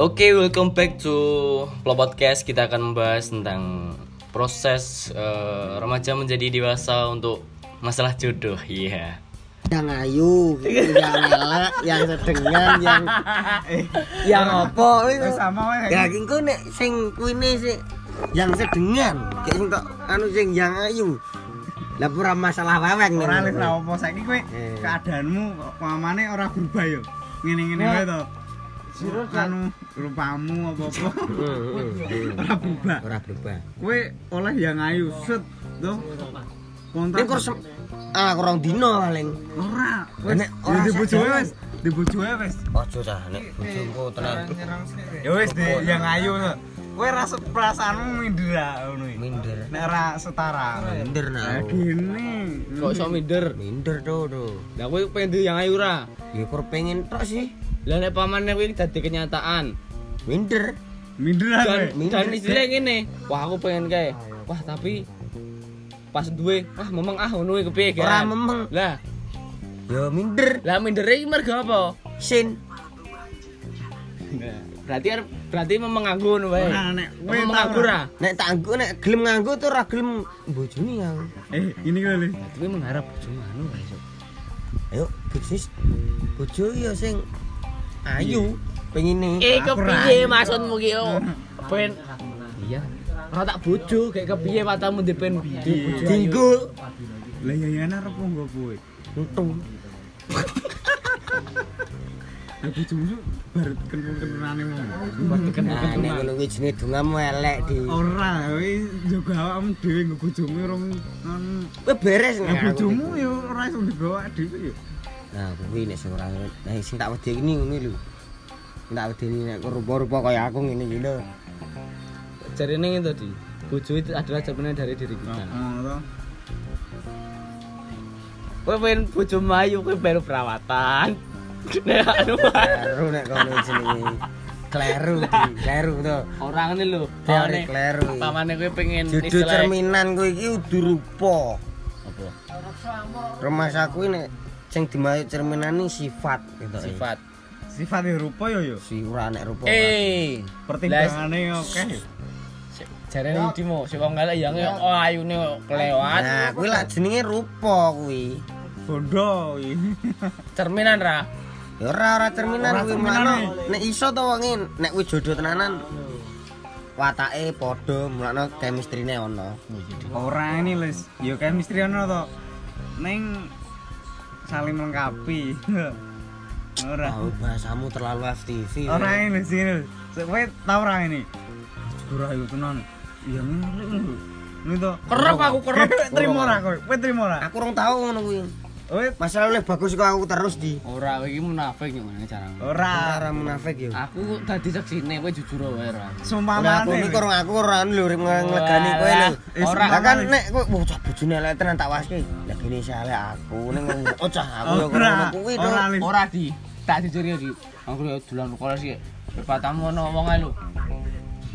Oke, welcome back to Flow Podcast. Kita akan membahas tentang proses eh, remaja menjadi dewasa untuk masalah jodoh. Iya. yang ayu, yang elek, yang sedengan, yang yang apa itu. sama wae. Ya iki engko nek sing kuine sih yang sedengan, kayak sing anu sing yang ayu. Lah ora masalah weweng Ora nih. wis ra apa saiki kowe Eh. keadaanmu pamane ora berubah yo. Ngene-ngene wae to. Anu rupamu apa-apa Hmm, hmm, hmm. ora berubah. Ora berubah. Kowe oleh yang ayu set to. Ning Kontrak kok sem- ah kurang dino paling. ora. Wis Nek ora ora di bojoe sadar. wis. Di bojoe wis. Ojo cah nek bojoku tenan Ya wis di yang ayu to. Kowe rasa perasaanmu minder ngono iki. minder. Nek ora setara. Minder Nah, nah. gini. Kok iso minder? Minder tuh tuh. Lah kowe pengen di yang ayu ora? Ya kur pengen tok sih. Lah nek pamane kuwi dadi kenyataan. Minder. Minder ah kowe. Dan dan istilahnya ngene. Wah, aku pengen kayak wah tapi pas duwe ah memang ah ngono kuwi kepiye Ora memeng. Lah, Ya minder. lah minder iki mergo apa? Sin. Berarti berarti memang wae. Ora nek kowe Memang ora? ora? Nek tak anggo nek gelem nganggo tuh ora gelem bojone yang. Eh, ini. Lis. Berarti kowe mengharap bojo anu. Sok. Ayo bisnis bojo ya sing ayu pengine. Eh Aku kepiye maksudmu ki yo? Ben Iya. Ora tak bojo kayak kepiye matamu depen bojo. Dinggo Lah ya ya arep nggo kowe. entu. Lah bojomu bar kenal-kenalane ngono. Nah, nek ngono kuwi jenenge dongamu elek di. Ora, kowe njaga awakmu dhewe nggo bojomu rong non Kowe beres nek bojomu yo ora iso digawa dhewe yo. Nah, kuwi nek sing ora nah sing tak wedeni ngene lho. Sing Tak wedeni nek rupa-rupa kaya aku ngene iki lho. Jarine ngene tadi. Bojo itu adalah cerminan dari diri kita. Heeh to. Kowe pengen bojo mayu, kowe baru perawatan. Nek anu Kleru nek kono jenenge. Kleru, Di. kleru to. orang ini lho. Teori kleru. pamane kowe pengen Judul cerminan kowe iki udu rupa. apa? Rumah aku ini sing dimayu cerminan ini sifat gitu. Sifat. Sifat yo rupa yo yo. Si ora nek rupa. Eh, Pertimbangane oke. jarene iki mo, sing wong elek yang oh ayune kelewat. Nah, kuwi lak jenenge rupa kuwi. Bondo iki. Cerminan ra. Ya ora ora cerminan kuwi eh. Nek iso to wonge nek kuwi jodoh tenanan watake padha mulakno chemistry-ne ono. Ora ini Lis. Yo chemistry ono to. Ning saling melengkapi. Ora. Oh, bahasamu terlalu FTV. Ora ini Lis, ini. Lis. Kowe tau ora ini? Ora yo tenan. Iya ngene lho. Ini to. Kerep aku kerep. Trimo ora kowe? Kowe trimo ora? Aku rong tau ngono kuwi. Masalah oleh bagus kok aku terus di. Ora kowe iki munafik yo ngene caramu. ora. Ora munafik yo. Aku dadi seksine kowe jujur wae ra. Ora aku Sumpamane. iki kurang aku ora lho nglegani kowe lho. Ora sumpamane. kan nek kowe bocah bojone elek tenan tak waske. Lah gini saleh aku ning ocah aku yo Ora. ngono kuwi to. Ora di. Tak jujur yo di. Aku yo dolan sekolah sih. Pepatamu ono wong ae lho.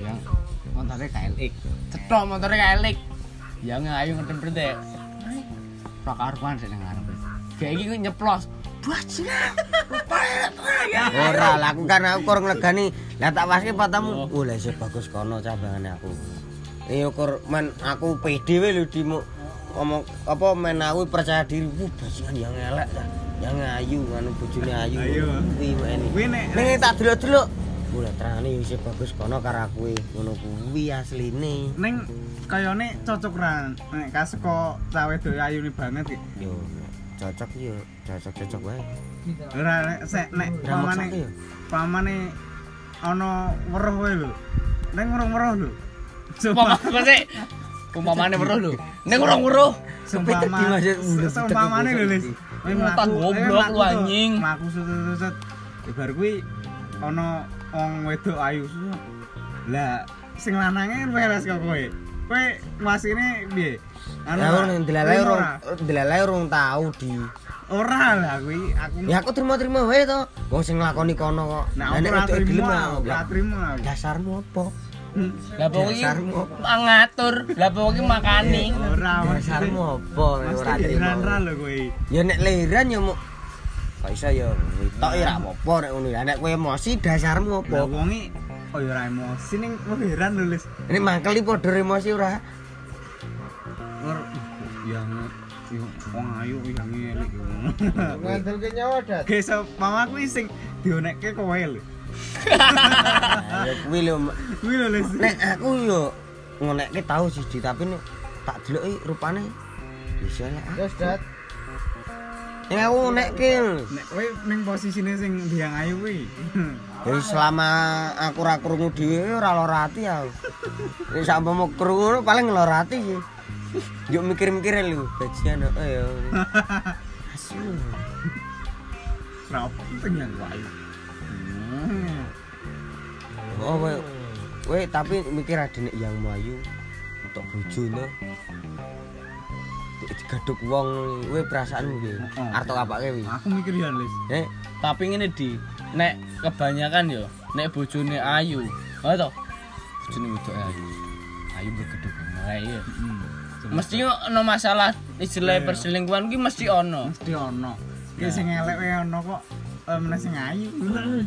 Yang montore KLX. Cetok montore KLX. Yang ayo ngeden-ngeden. Ora karuan sik nang arep. Kayak iki kuwi nyeplos. Bajingan. Ora lah aku kan aku kurang nglegani. Lah tak waske patamu. Oh lah isih bagus kono cabangane aku. Eh ukur men aku wae lho di ngomong apa men aku percaya diri. Wuh bajingan yang elek. dah. Yang ayu anu bojone ayu. Ayu. Kuwi men. Kuwi nek tak delok-delok. Mulai terane isih bagus kono karo aku ngono kuwi asline. ning kayane cocok ra nek kaseko cawe do ayune banget iki. Yo cocok yo cocok-cocok wae. Ora sek nek pamane yo. pamane ana weruh wae lho. Ning weruh-weruh lho. Umpama sih. Umpamane weruh lho. Ning urung weruh. Kepitet di masjid, udah Seumpamane lho, Lis. Mutan goblok lu, anjing. Mlaku set-set. Ibar kuwi ana wong wedok ayu. Lah sing lanange beres kok kowe. Kowe wasine piye? Anu Lah ora? orang dilalai orang ora? dilalai orang tahu di. Ora lah kuwi aku. Ya aku terima-terima wae to. Wong sing nglakoni kono kok. Nah, Lah aku nek ora gelem terima, ora terima. aku. Dasarmu apa? Hmm. Lah pokoke ngatur. Lah pokoke makani. Ora Dasarmu apa? Ora Ora terima. ra lho kowe. Ya nek liran ya mau Kok iso ya tok ya ra apa-apa nek ngono ya. Nek kowe emosi dasarmu Lah apa? wonge oh ya ora emosi ning wah heran lho Lis. Ini mangkeli padha emosi ora? Yang yang wong ayu yang ngelik. Ngandelke nyawa dat. Guys, mama kuwi sing dionekke kowe lho. Ya kuwi lho. Kuwi lho. Nek aku yo ngonekke tau siji tapi nek tak deloki rupane bisa nek. Wes dat. Ya aku ngonekke. Nek kowe ning posisine sing biang ayu kuwi. Ya selama aku ora krungu dhewe ora lara ati aku. Nek sampe mau krungu paling lara ati sih. Yuk mikir-mikir lho, bajian oh ya. Asu. Ora penting yang ayu. Hmm. Oh, we, we tapi mikir ada nek yang melayu untuk bojo to. Digaduk wong, we perasaanmu piye? Heeh. Arep apake wi? Aku mikir ya Lis. Eh, Tapi ngene di nek kebanyakan yo nek bojone ayu. Oh to. Bojone wedok ayu. Ayu berkeduk. Nah, iya. Mesti ono masalah istilah Iya. perselingkuhan ki mesti ono. Mesti ono. Ki sing elek wae ono kok eh, meneh sing ayu.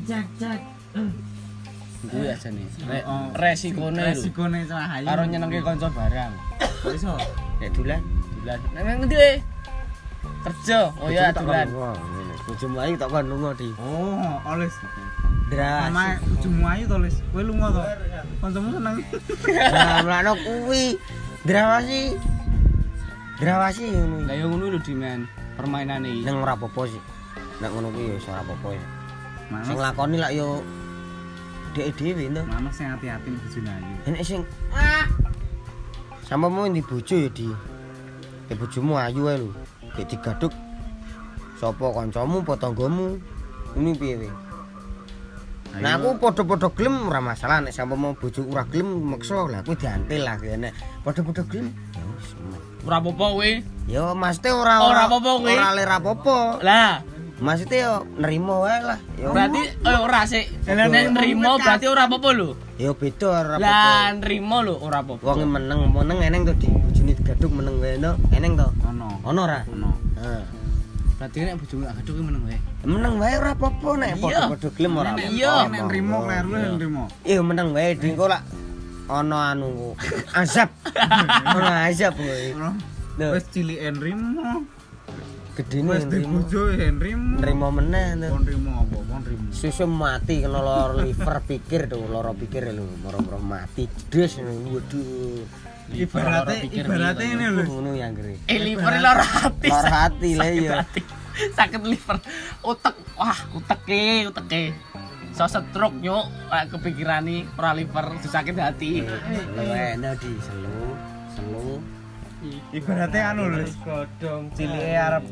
Cek cek. Kuwi aja nih. Oh. resikone. Resikone cah ayu. Karo nyenengke kanca barang. Kok iso? nek dolan. Dulan. Nek ngendi we? Kerja. Oh ya dulan. Kon lunga, ngene. Bojo melayu tak kon lunga di. Oh, oles. Dras. Mama bojomu ayu to, Lis. Kowe lunga to. Kancamu seneng. Nah, mlano kuwi. Drawasi. Drawasi ngono. Lah yo ngono lho di men. Permainane iki. Nang ora apa-apa sih. Nek ngono kuwi ya ora apa-apa ya. Sing lakoni lak yo dhek dhewe to. mama sing hati-hati nek bojone ayu. Enek sing Sampe mau di bojo ya di. Ke bojomu ayu ae lho. Digaduk. Sopo kancamu apa tanggamu? Ini piye we? Nah aku padha-padha gelem ora masalah nek sampe mau bojo ora gelem meksa lah aku diantil lah kene. Padha-padha gelem. Ya wis. Ora apa-apa kowe. Ya maksudnya ora Ora apa-apa kuwi. Ora ler apa-apa. Lah, Maksudnya ya nerimo wae lah. Ya berarti eh ora sik. Nek nrimo berarti ora apa-apa lho. ya beda ora Lah apa-apa. nrimo lho ora apa-apa. Wong meneng meneng eneng to di bojone digaduk meneng wae to. Eneng to. Ono. Ono ora? Ono. Heeh. Berarti nek bojomu gak gedhe meneng wae. Meneng wae ora apa-apa nek Iya. padha-padha gelem ora. Iya. Nek nrimo kleru nek nrimo. Iya meneng wae lak ono anu azab. Ono azab kowe. Wis cilike nrimo. gedene Wis di nrimo. bojo ya nrimo. Nrimo meneh. Kon nrimo apa? Kon nrimo. Susu mati kena lor liver pikir tuh, loro pikir lho, moro-moro mati. Des waduh. Ibaratnya pikir ibaratnya ini lho. Ngono yang gere. Eh liver lara hati. Lor hati lah Sakit ya. hati. Sakit liver. Utek. Wah, uteke, uteke. So stroke nyuk, kayak kepikirani ora liver, sakit hati. Lu enak di selu, selu. Ibaratnya anu lho. Godong. Cilike arep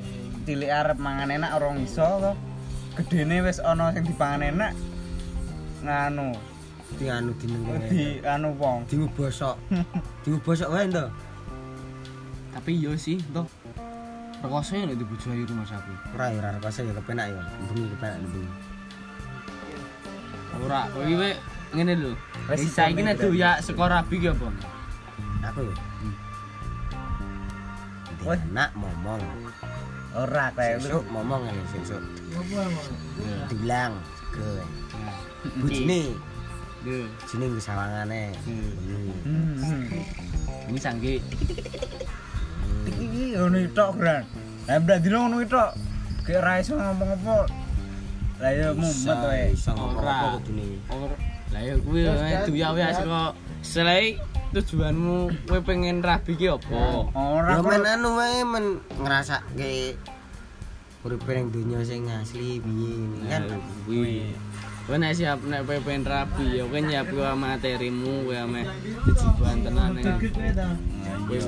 cilike arep mangan enak orang iso kok. Gedene wis ana sing dipangan enak. Nganu, Di anu dineng di anu wong. diubosok. Diubosok wae to. Tapi iya sih, toh. Rekoso ya di bojo ayu rumah sapi. Ora ya ora ya kepenak ya. Bengi kepenak bengi. Ora, kowe we ngene lho. Wis saiki nek doyak saka rabi ki apa? Aku ya. Weh. Nak momong. Ora kayak Sesuk momong ya sesuk. Apa emang? Dilang ke Nah. bujine. Hmm. Hmm. Hmm. ini sangge. Iki ngono tok, Gran. Lah ndak dino ngono tok. Gek ra iso ngomong apa. Lah ya mumet wae. Iso ngomong apa kudune. Lah ya kuwi doyak wae saka selai tujuanmu kowe pengen rabi ki apa? Ora Ya kok. men anu wae men ngrasake urip ning donya sing asli piye ini kan. Kan kuwi. Kowe nek siap nek kowe pengen rabi ya kowe nyiap kowe materimu kowe ame tujuan tenan ning kowe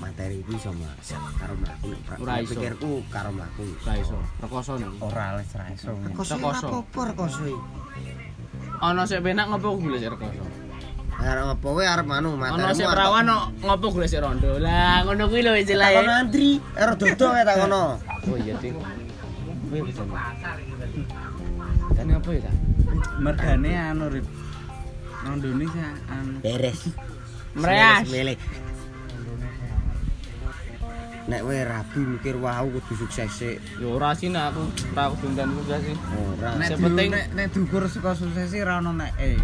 Materi ku iso masak karo mlaku nek Ora nek iso. pikirku karo mlaku. ora iso. Rekoso nih. Ora wis ra iso. Koso Koso. apa rekoso iki? Ana sik penak ngopo golek sik rekoso. Arep apa wae arep anu materi. Ana sik perawan no, ngopo golek sik rondo. Lah ngono kuwi lho istilah Takon antri, ero dodo kae takono. Oh iya, Ding. Kuwi bisa. Kan apa ya, Ta? Mergane anu rip. Rondone sih anu. Beres. Mreas. Milih. nek wae rabi mikir wah aku kudu sukses sik. Ya ora sih nek aku ora aku bendan juga sih. Ora. Nek Yang penting- di- nek nek diukur saka sukses sih ra ono nek eh.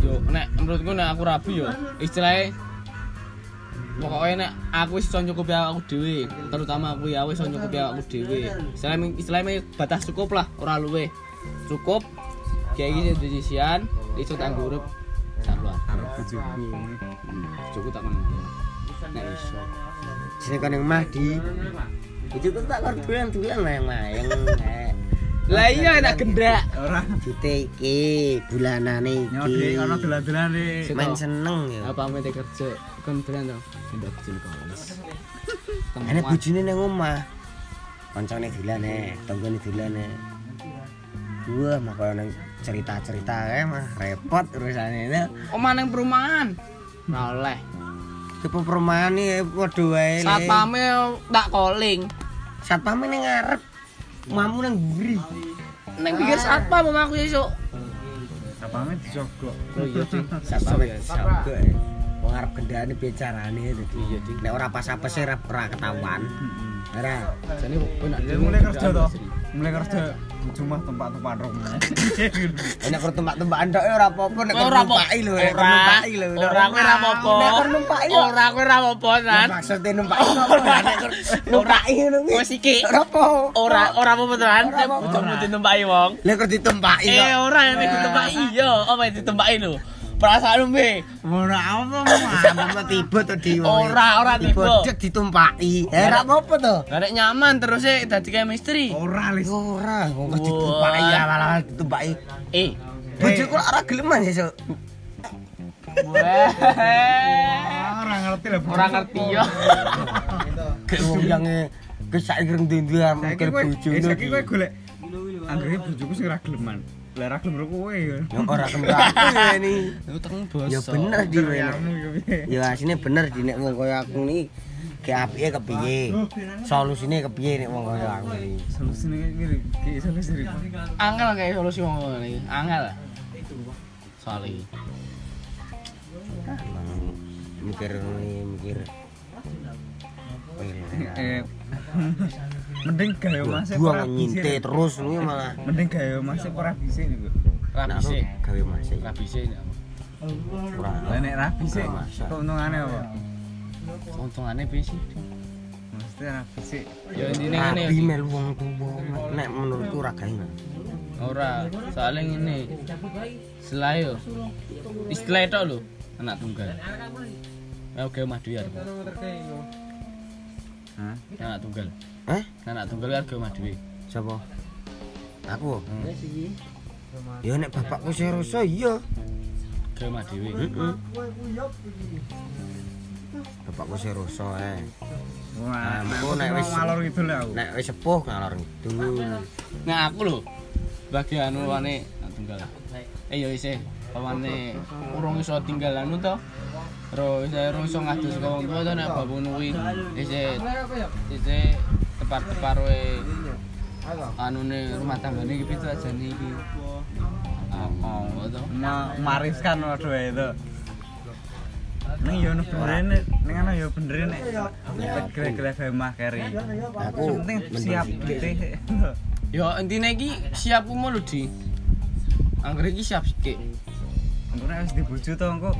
Yo nek menurutku nek aku rabi yo istilahnya pokoknya nek aku wis iso nyukupi aku dhewe, terutama aku ya wis iso nyukupi aku dhewe. Istilahnya istilahnya batas cukup lah, ora luwe. Cukup kayak gini decision, iso tak urip sak keluar. Arep bojoku. Cukup tak. Nek iso. Sini kan yang Mahdi. Itu tuh tak kor dulan-dulan mayang-mayang. eh. Lah iya nek gendak. Ora Jute iki bulanane iki. ono dolan-dolan nih. Main seneng ya. Apa kerja kon dolan to? Gendak kecil kawas. Ane bojone nang omah. Kancane dolane, tanggane dolane. Wah, makanya nang cerita-cerita kae mah repot urusane itu. Omah nang perumahan. Ora oleh. Perumahan iki padha wae. Le. Satpame tak calling. Satpame ning ngarep. Mamu nang mburi. Nang pinggir satpam omahku esuk. Sapame dijogok. Oh iya, Cing. Satpame sabuk. Wong arep gendane bicarane dadi. Iya, Cing. Nek ora pas-apes ora ora ketahuan. Ora. Jane kok Ya mulai kerja toh. Mulai kerja cuma tempat-tempat rumah. Nek karo tembak-tembakan tok ora apa-apa nek Ora apa. numpaki lho, nek Ora. numpaki lho. Ora kowe ora apa-apa. Nek karo numpaki lho. Ora kowe ora apa-apa, Nan. Maksudnya numpaki apa? Nek karo numpaki ngono kuwi. Wes iki. Ora apa. Ora ora apa-apa, Nan. Ora Nek apa-apa. bojomu ditempaki wong. Lek karo ditempaki Eh, kok. ora nek ditempaki yo, apa yang ditempaki lho. Perasaanmu be. Ora apa Apa tiba to di Ora, ora tiba. Dek ditumpaki. Eh, ora apa-apa to. Lah nek nyaman terus e dadi chemistry. Ora lis. Ora, kok ditumpaki ya malah ditumpaki. Eh. Bojoku ora geleman sesuk. Wah. Ora ngerti lah. Ora ngerti yo. Ke wong yang kesak ireng dindu mikir eh, bojone. saiki kowe golek anggere bojoku sing ra geleman. Lah ra gelem kowe ya. Ya ora kembali ini. Lu teng basa. Ya bener di ya? Ya asine bener di nek wong kaya aku niki ke apike kepiye. Solusine kepiye nek wong kaya aku iki. Solusine kayak gini, kayak solusi. Angel kayak solusi wong ngono iki. Angel. Soal iki. Emang mikir ini mikir. Eh, mending gawe masih Gua nyinte terus ini malah. Mending gawe masih ora bisa niku. Rabise. gawe masih. Rabise ini. Ora. Nek ra bisa, Masa. keuntungane apa? Piye sih? Mesti ra bisa. Ya intine ngene. Rabi melu wong tuwa. Nek menurutku ora gawe. Ora, soalnya ngene. Selayo. Istilah itu lho, anak tunggal. Ya oke mah. Hah? Anak tunggal. Hah? Anak tunggal arep mah duwe. Siapa? Aku. Hmm. Ya nek bapakku sing rasa iya. Ge mah dhewe. Heeh. Bapakku sing rasa eh. Wah, Nah, aku nek nek wis- ngalor gitu lah aku. Nek wis sepuh ngalor ngidul. Nah aku lho bagi anu wane anak tunggal. Eh yo isih pawane urung iso tinggal anu to. Isih ro iso ngadus saka wong tuwa to nek babu nuwi. Isih isih tepar-tepar we anune rumah tanggane iki pitu aja iki. Oh, oh, to. Ma mariskan waduh itu. Ning yo bener nek ning ana yo bener nek gele-gele gawe mah keri. Aku Penting siap gitu. Yo intine iki siap umur lho di. Angger iki siap sik. Nek wis dibojo to engko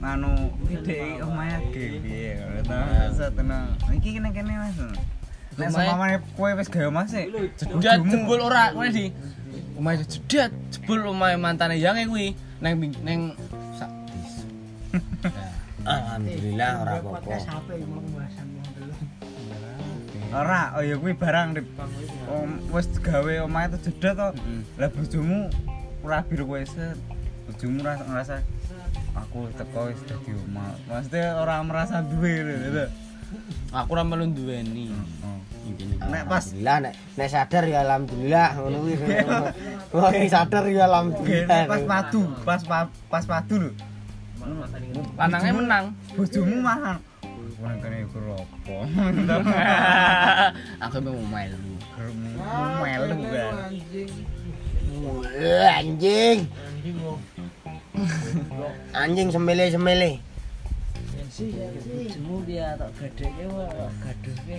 anu ide omahe ge piye ngono to. Satena iki kene kene Mas. Nek sampeyan kowe wis gawe Mas sik. Jedat jebul ora ngene di. Omahe jedat jebul omahe mantane yange kuwi neng neng sak desa. alhamdulillah ora apa-apa. Ora, oh ya kuwi barang. Om wis gawe omahe to jedot to. Lah bojomu ora bir kowe set. Bojomu ora ngerasa aku teko wis dadi omah. Maksudnya ora merasa duwe lho gitu. Aku ora melu duweni. Nek pas Alhamdulillah nek nek sadar ya alhamdulillah ngono kuwi. Wong sadar ya Nek alhamdulillah. pas padu, pas pa- pas padu lho. Lanangnya menang. Bojomu mahan. Kowe kene iku opo? Aku mau melu. Melu kan. Anjing. Anjing semele-semele. Piye tok wae gaduhke.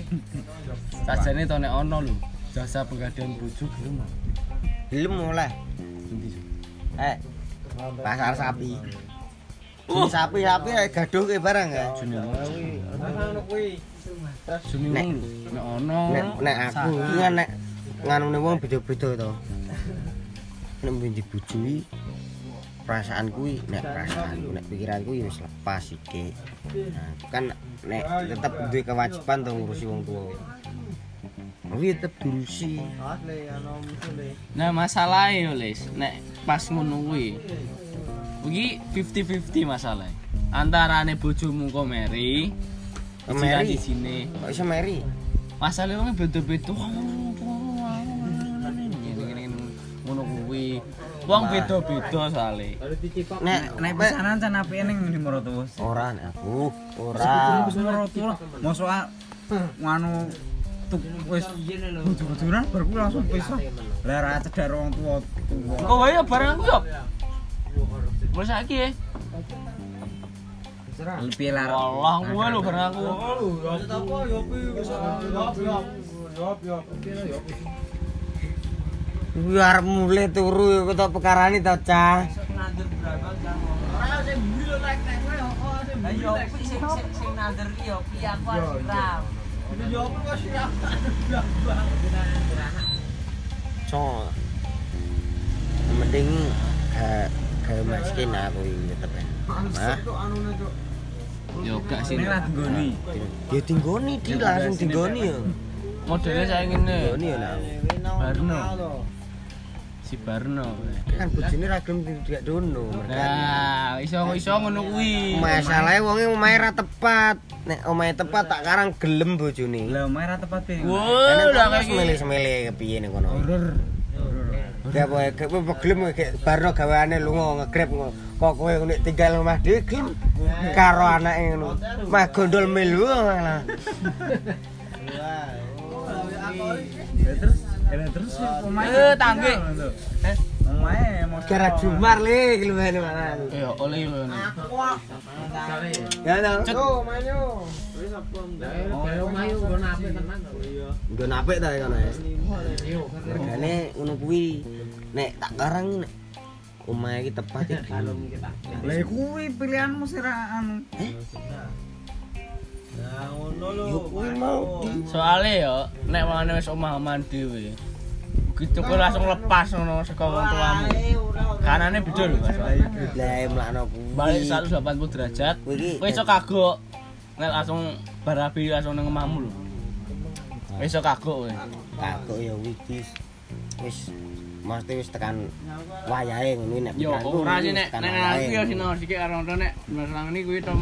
Sajane to nek ono lho. Jasa penggadean bojo gelem. Belum oleh. Endi? Eh. Pasar sapi. Sapi-sapi ae gaduh ke barang ya. Ono. Kuwi. Nek- ono. Nek ono. Nek nek aku iki nek nganune wong beda-beda to. Nek mbenci bojoi perasaan kuwi nek perasaan nek pikiran kuwi wis lepas iki. Nah, kan nek tetep duwe kewajiban to ngurusi wong tuwa. Kuwi tetep diurusi. Musule. Nah, masalahe yo, Lis, nek pas ngono kuwi. Iki 50-50 masalahnya. Antarane bojomu kok Mary? di sini. Kok iso meri? Masalahnya wong beda-beda. Ngono kuwi. Wong beda-beda sale. Nek nek pesanan cen apike ning ngene merot wis. Ora nek aku, ora. Mosok anu tuk wis jujur-jujuran bar ku langsung pisa. Lah ra cedhak wong tuwa. Engko wae ya barang aku ya. Wis saiki. Lebih lar. Allah kuwe lho bareng aku. Yo apa ya kuwi wis. Yo yo. Yo yo. Biar mule turu iku tok pekarane to, Cah. Cok. Mending ke ke miskin aku iki tetep. Mas. Yo gak sih nek nggoni. Ya tinggoni di langsung tinggoni yo. Modelnya saya ngene. Tinggoni yo lah. Barno. Si Barno. Kan bojone ra gelem tidak dono. Nah, iso iso ngono kuwi. Masalahe wonge omahe ra tepat. Nek omahe tepat tak karang gelem bojone. Lah omahe ra tepat piye? Wah, udah kayak gini. semele-semele kepiye ning kono. Horor. Ya gek kowe gelem gek barno gaweane lunga ngono. Kok kowe nek tinggal omah dhewe gelem karo anake ngono. Mah gondol melu malah. Terus, terus omae tangge. Eh, omae mau gara jumar le keluar mana. Yo oleh lu. Aku. Ya lo. Yo mayo. Wis apa ndak? Oh, mayo gon apik tenan kok. Iya. Gon apik ta kan. Regane ngono kuwi. Nek tak karang nek omae iki tepat iki. Lah kuwi pilihanmu sira anu. Eh? Sih ra anu. Yo kuwi mau Soale yo, nek wong wis omah-omahan dhewe. Gitu kok langsung lepas ngono saka wong tuamu. Kanane beda lho, Mas. lah mlakno kuwi. Balik 180 derajat. Iki Kowe iso kagok. Nek langsung barabi langsung nang omahmu lho. Kowe iso kagok kowe. kagok ya wis wis mesti wis tekan wayahe ngono nek Yo ora sih wis nek nek aku yo sino sik karo nek masalah ini kuwi to.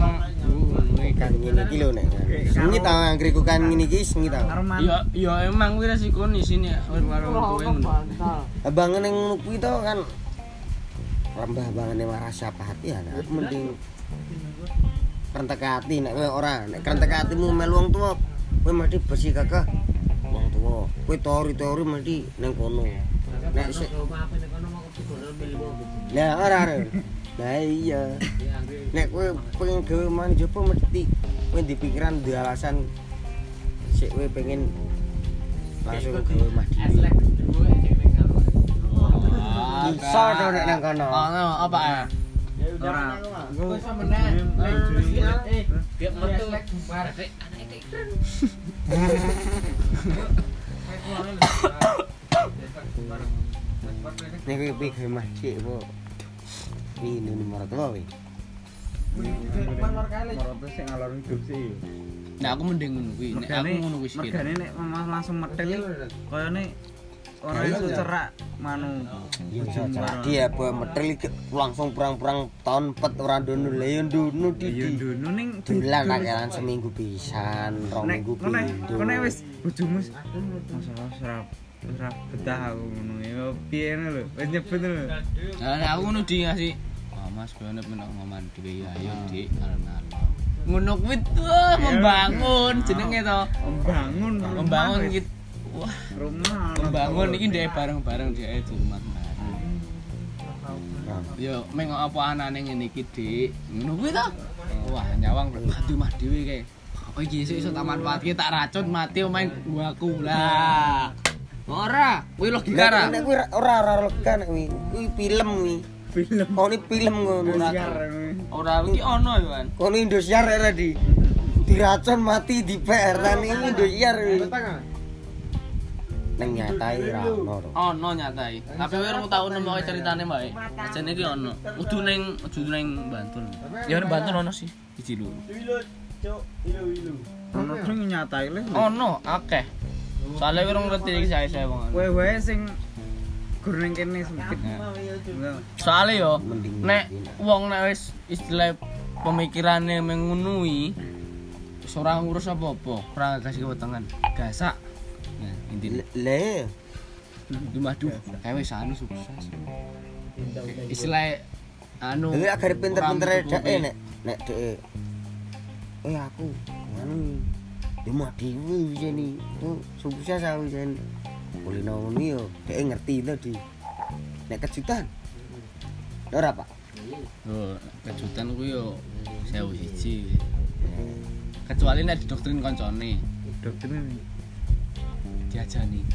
Kan ngene iki lho nek. Sengi ta anggriku kan ngene iki sengi ta. Yo yo emang kuwi resiko di sini ya karo kowe ngono. abang ning kuwi to kan rambah bangane waras siapa hati ya nah, mending rentek hati nek kowe ora. Nek rentek hatimu melu wong tuwa kowe mesti bersih kakak wong tuwa. Kowe tori-tori mesti ning kono. Nek sik Lah ora ora. Lah iya. Nek kowe pengen gawe man jopo mesti kowe di pikiran di alasan sik kowe pengen langsung gawe mah dhewe. Bisa to nek nang kono. Oh, apa ya? Ora. Engko Dia metu. Nek kowe gawe mah dhewe ini nomor tuwa wi. Moroto sing ngalor hidup sih. Nah, aku mending ngono kuwi. Nek aku ngono kuwi sikit. Mergane nek langsung metel iki koyone ora iso cerak manu. Jadi ya bae metel iki langsung perang-perang tahun pet ora ndono. Lah yo ndono Ya di. ndono ning Dolan seminggu pisan, rong minggu wis bojomu masalah ora ora betah aku ngono ya piye ngono lho wis nyebut lho Nah, aku ngono di ngasih. Mas, nek menang ngoman dhewe ya ayo, Dik, alon-alon. Ngono kuwi tuh membangun jenenge to. membangun Membangun gitu. Wah, rumah membangun iki ndek bareng-bareng dhek di rumah. Yo, meng apa anane ngene iki, Dik? Ngono kuwi to. wah nyawang bantu mah dhewe kae oh iki iso tak manfaatke tak racun mati omahe gua lah ora kuwi logika ra Nek kuwi ora ora lega nek kuwi. Kuwi film kuwi. film Oh ini film ngono. siar ora iki ono yo kan Kono Indosiar era di diracun mati di PR dan ini Indosiar kuwi. Neng nyatai ra ono. ono nyatai. Tapi kowe ora tau nemu ceritane bae ajane iki ono. Kudu ning kudu ning Bantul. Ya ning Bantul ono sih. Iki lho ono sing nyatai le ono akeh soalnya kowe ora ngerti iki saya saya wong. Kowe wae sing gur ning kene sempit soalnya yo nek wong nek wis istilah pemikirane mengunui ora ngurus apa-apa ora kasih kewetengan gasak. Nah intine Le, Waduh, kayak wis anu sukses. Istilah anu Lha agar pinter-pinter dhek nek nek dhek. Eh aku anu mah dhewe wis ini tuh sukses aku jen kulino ngono yo. Dhek ngerti to di. Nek kejutan? Ora pak? Oh, kejutan kuwi yo sewu siji. Kecuali nek didoktrin koncone, dokter diajani.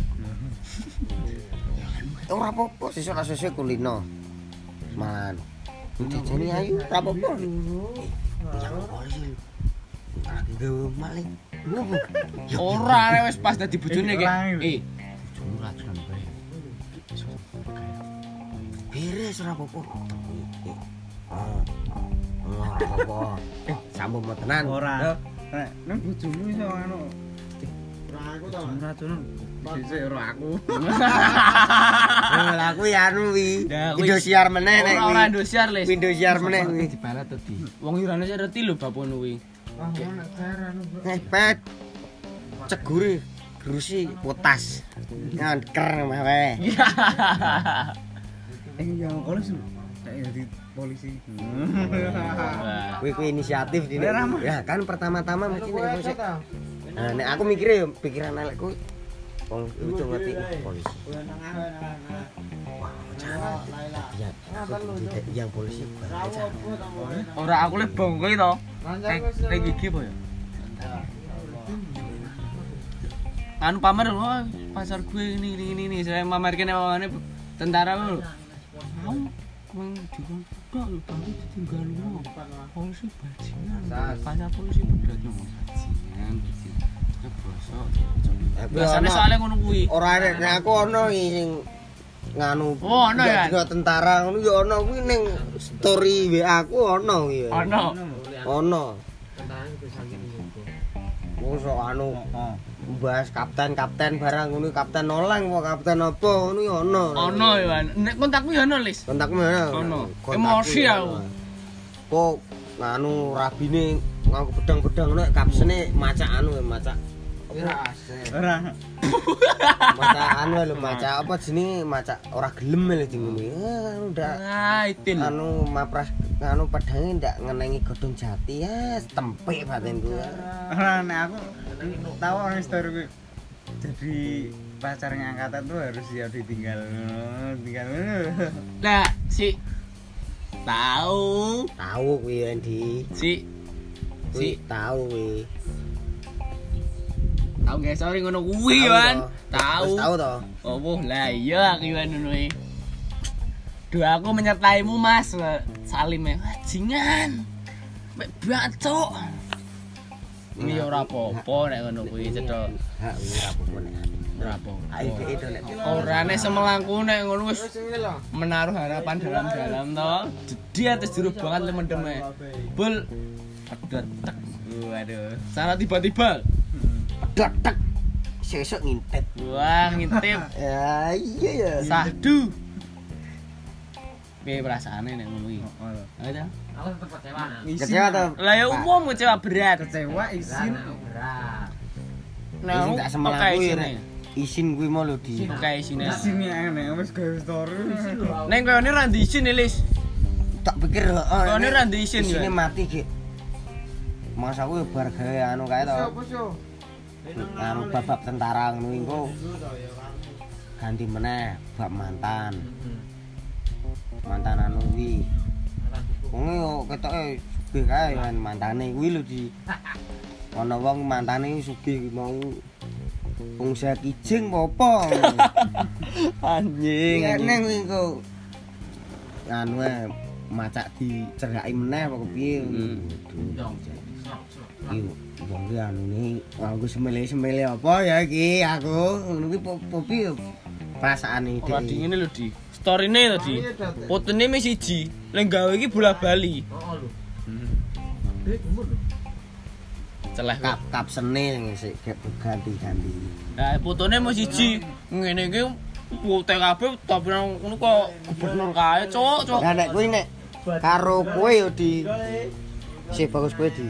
ora apa-apa sesuk ra sesuk kulino malan jajani ayu ora apa-apa Aku maling. Ora arek wis pas dadi bojone iki. Eh, bojone ora jan bae. Beres ora apa-apa. Eh, sambung mau tenan. Ora. Nek bojomu iso anu. Ora aku ta. Ora jan. Dhisik ora aku. Lah aku ya anu wi. Indosiar meneh nek. Ora Indosiar, Le. Indosiar meneh kuwi dibalat tadi. Wong yurane sik reti lho bapak wi. Ngepet. Cegure grusi potas. Ngangker mah wae. yang polisi kayak jadi polisi. Kuwi kuwi inisiatif di Ora, Mas. Ya kan pertama-tama mesti nek musik. Nah, nek aku mikir ya pikiran elekku wong itu ngerti polisi. Wah, Ya, tidak yang polisi. Ora aku le bongko to. Gigi ya? Anu pamer "Oh, pasar gue ini ini ini, ini. Saya mamer kene mamane tentara lho. Mau tok lho tapi ditinggal lu. Polisi bajingan. Pasar polisi berat yo bajingan. Biasane soalnya ngono kuwi. Ora nek aku ono sing nganu Oh, ono ya? dina tentara ngono ya ono kuwi ning story WA aku ono kuwi. ya. Ono. Ono. Wong sok anu oh bahas kapten-kapten barang ngono kapten noleng apa kapten apa ngono ya ono. Ono ya. Nek kontakku ya ono, Lis. Kontakmu? Ono. Kontakku Emosi ya aku. Kok nganu rabine nganggo pedang-pedang nek kapsene macak anu ya macak ora macak anu lho macak apa jenenge macak ora gelem lho dingene. Ah, udah Ah, itu lho. anu mapras anu pedange ndak ngenengi godhong jati ya tempe batinku. ora nek aku tahu orang story gue jadi pacarnya angkatan tuh harus siap ditinggal tinggal Lah, si tahu Tahu kuwi Endi. si Si si tahu kuwi. Tahu nggak sorry ngono kuwi kan tahu tahu to. oh lah iya aku kan ngono Duh aku menyertaimu mas Salim ya Bajingan Mek bacok Ini ya ora apa-apa nek ngono kuwi cedok Ha ora apa-apa. Ora apa-apa nek semelangku nek ngono wis menaruh harapan dalam-dalam to. Jadi atas juru banget le mendem e. Bul. Waduh. Salah tiba-tiba. Dadak. Sesuk ngintet. Wah, ngintip. Ya iya ya. Sahdu. Piye perasaane nek ngono iki? Ayo. Aku tetep kecewa. Kecewa to. Lah ya umum kecewa berat. kecewa izin Berat. Nah, Izin tak isine. nek. Isin kuwi mau lho di. Oke isine. izin ya aneh wis gawe story Neng koyo ini ra diisin Lis. Tak pikir heeh. Kok ini ra Isine ya? mati ki. Mas aku ya bar gawe anu kae to. Anu babak tentara ngono engko ganti meneh bab mantan. Mantan anu kuwi. Wong yo ketoke sugih kae kan mantane kuwi lho di ana wong mantane sugih mau wong saya kijing apa Anjing. Kuwi kok anu ae macak dicergaki meneh apa kepiye Iki wong ki anu ni aku semele-semele apa ya iki aku ngono ki po- popi perasaane Ora di ngene lho di. Storine to di. Fotone mung siji. Lek gawe iki bola bali. Celah kok. kap kapsene sing sik ganti-ganti. Nah, fotone mung siji. Ngene iki putih kabeh tapi ngono kok gubernur kae, cuk, cuk. Lah nek kuwi nek karo kowe yo di si bagus kowe di.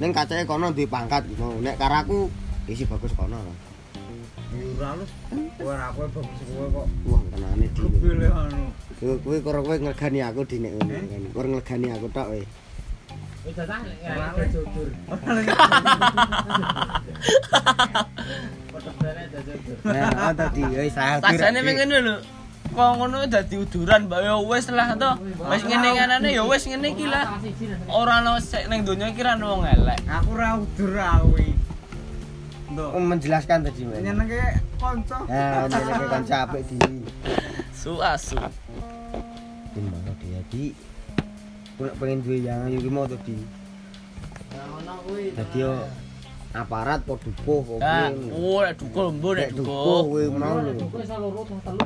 Ning kacake kono duwe pangkat gitu. Nek karo aku isi bagus kono. Ora lu. Ora aku bagus kowe kok. Wah, tenane di. Anu. Kowe kowe karo kowe nglegani aku di nek ngono kan. Kowe nglegani aku tok we. Wis ya aku jujur. Bere jujur. Nah, ada di wis ra. Tasane mung ngene lho. Kok ngono dadi uduran, Mbak ya wis lah to. Wis ngene kanane ya wis ngene iki lah. Ora ono sik ning donya iki ra wong elek. Aku ra udur. Nduk. menjelaskan tadi Mbak. Nyenengke kanca. Ya, nyenengke kanca apik di. Su-asu. Din mana dia di. Aku nek pengen duwe yang ayu ki mau to di. Ono kuwi. Dadi yo aparat po dukuh kok Nah, piye. oh dukuh mbok nek Nek dukuh dukuh. kowe mau lho. Loro tong telu.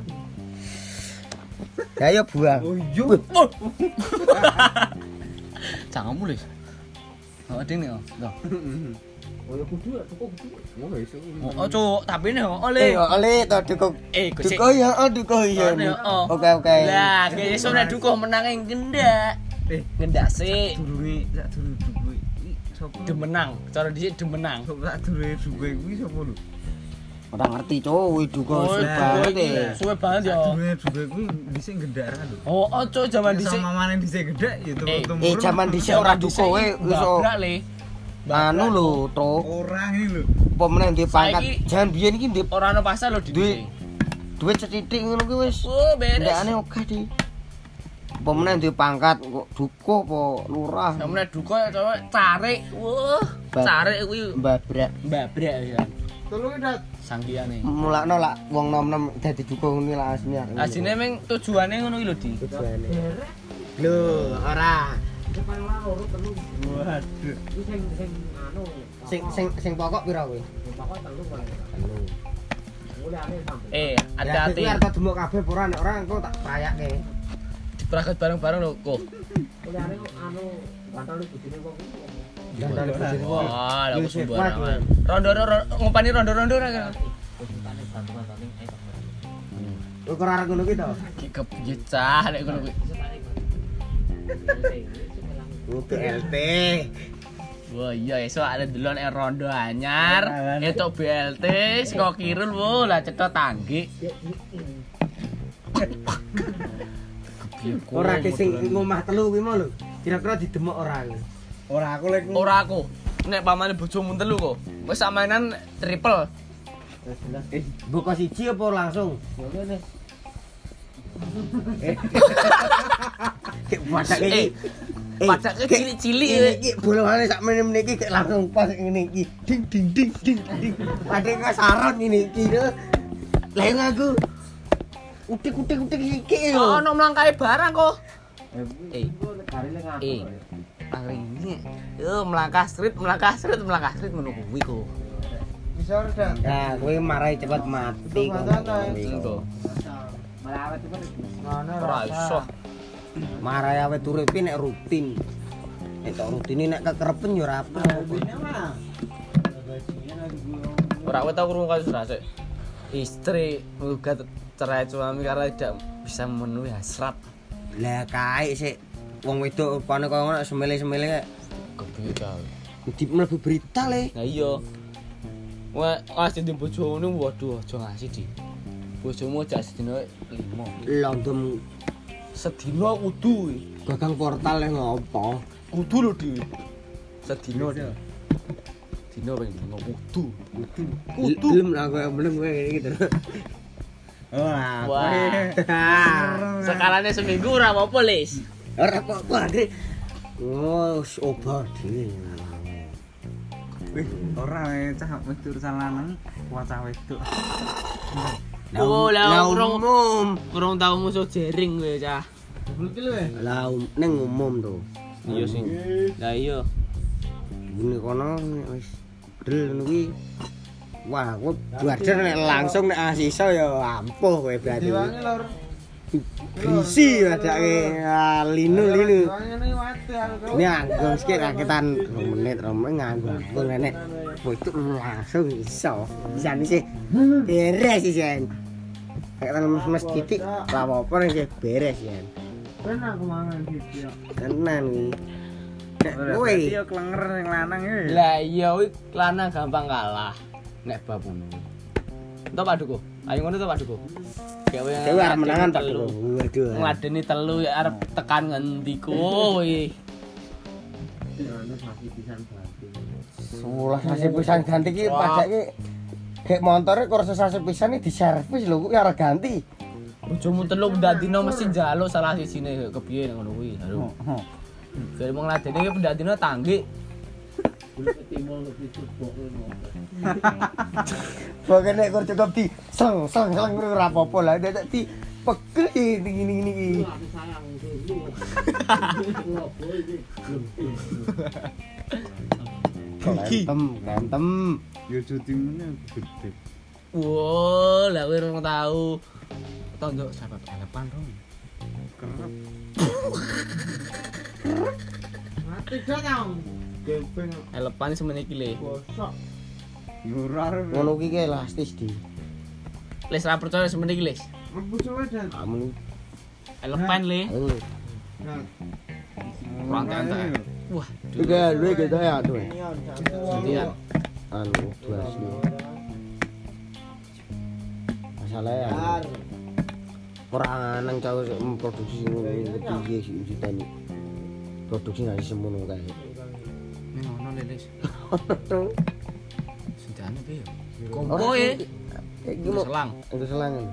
Ya yo buang. Oh iya. Jangan mulai. Oh, ding nih, oh. Tuh. Oh ya kudu ya, cukup kudu. Oh, oh, cuk, tapi nih, oh, Eh, oleh. oleh to dukuh. Eh. Dukuh ya, oh dukuh ya. Oh, oh. Oke oke. Lah, iso nek dukuh menang yang gendak. Eh, Gendak sih. durunge sak durunge duwe. Sapa? Demenang, cara dhisik demenang. Sak durunge duwe kuwi sapa lho? Ora ngerti cuk, wih dukuh Oh, suwe dukuh banget iki ya. suwe banget ya. Durunge duwe kuwi dhisik gendara lho. Oh, oh, cuk, zaman dhisik. Sama maneh dhisik gedhe ya Eh, turun Eh jaman dhisik ora dukuh we iso anu lho, Tro. Ora ngene lho. Apa meneh duwe pangkat. Jan biyen iki duwe Ora ono pasar lho dhisik. duwe cetitik ngono kuwi wis. Oh, beres. Ndakane oke di. Apa meneh duwe pangkat kok dukuh apa lurah. Nek dukuh ya cowok tarik. Wah, tarik kuwi Babrak. babrak ya. Dat. Sanggiyane. Mulakno lak wong nom-nom dadi dukuh ngene lah asline. Asine meng tujuane ngono iki lho, Di. tujuane. Lho, ora. Depan loro telu. Waduh. Sing sing anu. Sing sing sing pokok pira kowe? pokok telu paling. Mulai ane sampai. Eh, Hati-hati. hati-hati. Arep demuk kabeh ora nek ora engko tak prayakke. Dipragat bareng-bareng lho, kok. Mulai ane anu bantal bujine kok. Wah, aku sembarangan. rondo-rondo bantuan paling ae. Kowe ora arep ngono ki to? Ki kepiye cah nek ngono kuwi. Untuk LT. Wah, iya esuk ada delon nek rondo anyar, Nah, etuk BLT saka Kirul wo lah cetha tanggi. Ora ki sing ngomah telu kuwi mau lho. Kira-kira didemok ora kuwi. Ora aku lek Ora aku. Nek pamane bojomu telu kok. Wis samainan triple. Eh, buka siji apa langsung? Ya kene. Eh. Kayak badak Eh, iki. Padake cilik-cilik. Iki bolongane sak meneh-meneh iki kayak langsung pas ngene iki. Ding ding ding ding ding. Padahal kasaran ini iki. Lah yang aku utik-utik-utik iki Oh, lho. ono mlangkae barang kok. Eh, eh. Pari ini. Yo melangkah street, melangkah street, melangkah street ngono kuwi kok. bisa ora. Nah, kowe marahi cepet mati kok. Ngono Ora iso. Marahi awet uripe nek rutin. Nek rutine nek kekerepen yo ora apa. Ora tau krungu kasus rasik. Istri menggugat cerai suami karena tidak bisa memenuhi hasrat. Lah kae sik wong wedok rupane kaya ngono semele-semele Kepiye kae? di mlebu berita le. Nah iya. Wah, ngasih di ini, waduh, aja ngasih di. Bojomu aja sedina lima. London Sedina kudu. gagang portal le ngopo? Kudu lho di. Sedina di. Dina ping lima kudu. Kudu. Belum lah kowe belum kowe ngene gitu. Wah. Wah. Sekalane seminggu ora apa-apa, Lis. Ora apa-apa, Andre. Oh, obah dhewe. Wih, ora cah metu lanang kuat cah wedok. Oh, lah, lah urung- umum. Kurang tau musuh jering kowe cah. Lah um- ning umum to. Iya sih. Lah iya. Ini kono wis del ngono kuwi. Wah, nek langsung nek asisa ya ampuh kowe berarti. berisi wadah ke linu. linu ini anggung sikit rakitan. Rung menit rung menit anggung anggung nenek wajah langsung iso. Bisa nih sih. Beres sih sen kayak tanam mes-mes titik lawa apa nih sih beres sih sen tenang kemangan sih tenang nih. Klenger sing lanang ya? Lah iya, lanang gampang kalah. Nek babunu, entah padukuh. Ayo ngono to Pak Duko. Gawe Dewe arep menangan Pak telu. Duko. Waduh. Ngladeni telu ya arep tekan ngendi kowe. Sebelas sasi pisan ganti ki pajak ki Kayak motornya kurang sasi pisan ini diservis lho, kuwi arep ganti. Bojomu telu ndadino mesti njaluk salah sijine kepiye ngono kuwi. Aduh. Oh, Gare mung ngladeni ki ndadino tangge. Pokoke nek kur cukup di seng seng seng ora apa-apa lah, nek di pegel ini ini ini. Berantem, berantem. Yo cutimu gede. Wow, lah kowe ora tau. Tonjok sabab elepan dong. Kerep. Elepan semene iki le. Ora arep. Ngono ki ki elastis di. Les ra percaya semene iki les. Kamu Elepan le. ini. Kurang tante. Wah, Tiga dua kita ya tuh. gantian. Anu dua sini. Masalahnya anu, orang nang cowok sing memproduksi ngono iki piye sih ujitan produksi nasi semono kae. Les. Sejane piye? Sih, Iki mau Selang. itu selangan.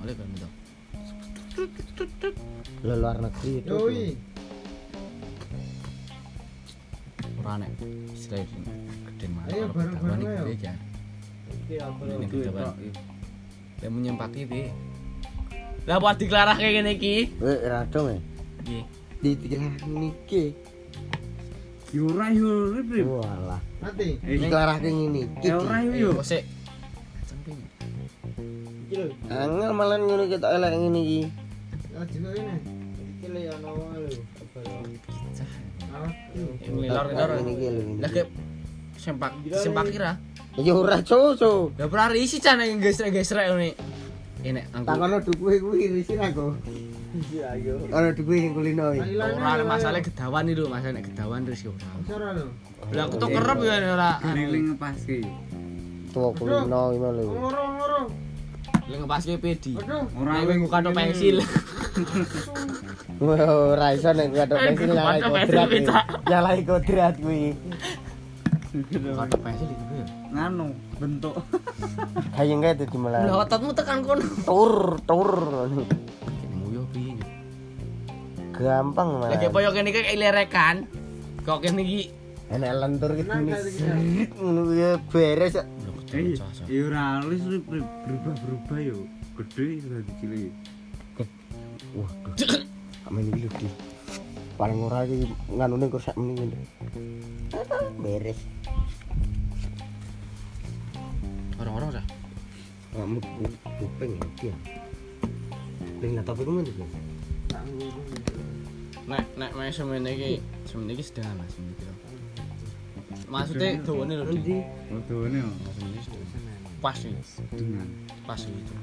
Oleh kan itu. Lah luar negeri itu. Ora nek istilah gede mah. Ayo bareng-bareng ya. Ini kedawan. Lah menyempaki piye? Lah buat diklarahke kene iki. Weh radong e. Piye? Di tiga niki. Ora yo rip. Walah. Eh, Diklarahke ngene iki. Ya ora yo. Sik. Samping. Angel malah ngono kita elek ngene iki. Ngelor-ngelor. Ngene iki lho. Lah kek sempak sempak kira. Ya ora coco. Lah ora isi can yang gesrek-gesrek ngene. Enek anggo. Takono dukuhe kuwi risi aku. Iya ayo. Ono dukuhe sing kulino iki. Ora ada masalah gedawan iki lho, masalah nek gedawan terus yo ora. Lah aku tuh kerep ya ora. Keliling ngepaske. Tuwa kulino iki lho. Lah ngepaske pedi. Ora bukan to pensil. Ora iso nek Eh, pensil nyalai kodrat. Nyalai kodrat kuwi. Bukan to pensil iki piye? nganu bentuk. Hayeng kae dadi Lah malah. ototmu tekan kono. Tur, tur. Gampang malah. koyo kene iki lerekan. Kok kene iki Enak lentur gitu kuwi ya beres. ya. Eh, ya ora alis Rip, Rip. berubah-berubah yo. Gede dadi cilik. Waduh. Amin iki lho di. Paling ora iki nganune kok sak menit ngene. Beres. orang-orang dah. Kamu kuping ya dia. Ling lah tapi kuwi tuh. Nek nek main semene iki, semene iki sederhana semene iki. Maksudnya dawane lho, Dik. Fotonya yo. Pas iki, dengan pas itu.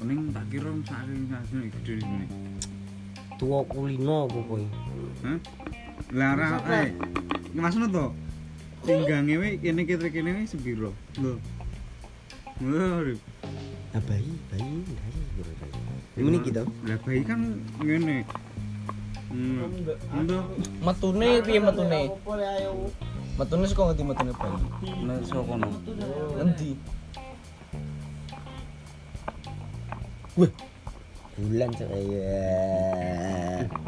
Kuning tak kira saking saking gede ini. Tua kulino pokoknya. Hah? Lah ora eh. Maksudnya to? Tinggange we kene kene kene we? Lho. Wah, Rip. Nah bayi, bayi, bayi. Ini gitu. Lah bayi kan ngene. Hmm. Ndo Metune piye metune? Metune saka ngendi metune bayi? nek saka kono. Ngendi? Bulan saya.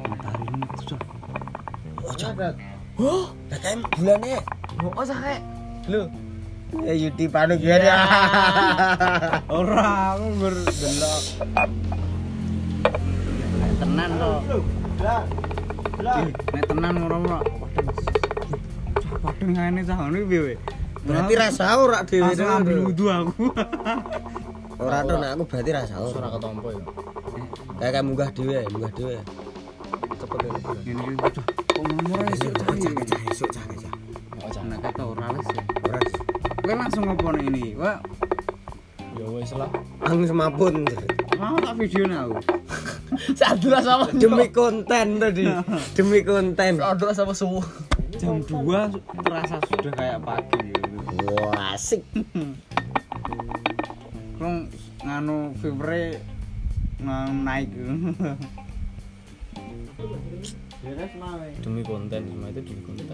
Matahari ini susah. Ojo. Oh, BKM bulane. Oh sakit. Lho, Eh Yudi panu gini. Ora, aku berdelok. tenan Nek tenan. Padahal ngene piye? Berarti rasa ora dhewe. langsung ambil wudu aku. Ora to nek aku berarti rasa Ora ora. ketompo ya. Kayak munggah dhewe, munggah dhewe. Cepet ya. Ngene iki bocah. Kok nomor esuk cah iki? esuk cah cah. Oh, jangan. Nek kata ora les ya. Ora. Kowe langsung ngopo ini? Wah, Ya wis lah. Ang semapun. Mau tak video aku. Sadura sama Demi konten tadi. Demi konten. Sadura sama subuh. Jam 2 terasa sudah kayak pagi gitu. Wah, asik. Kong nganu fevre naik. Demi konten, semua itu demi konten.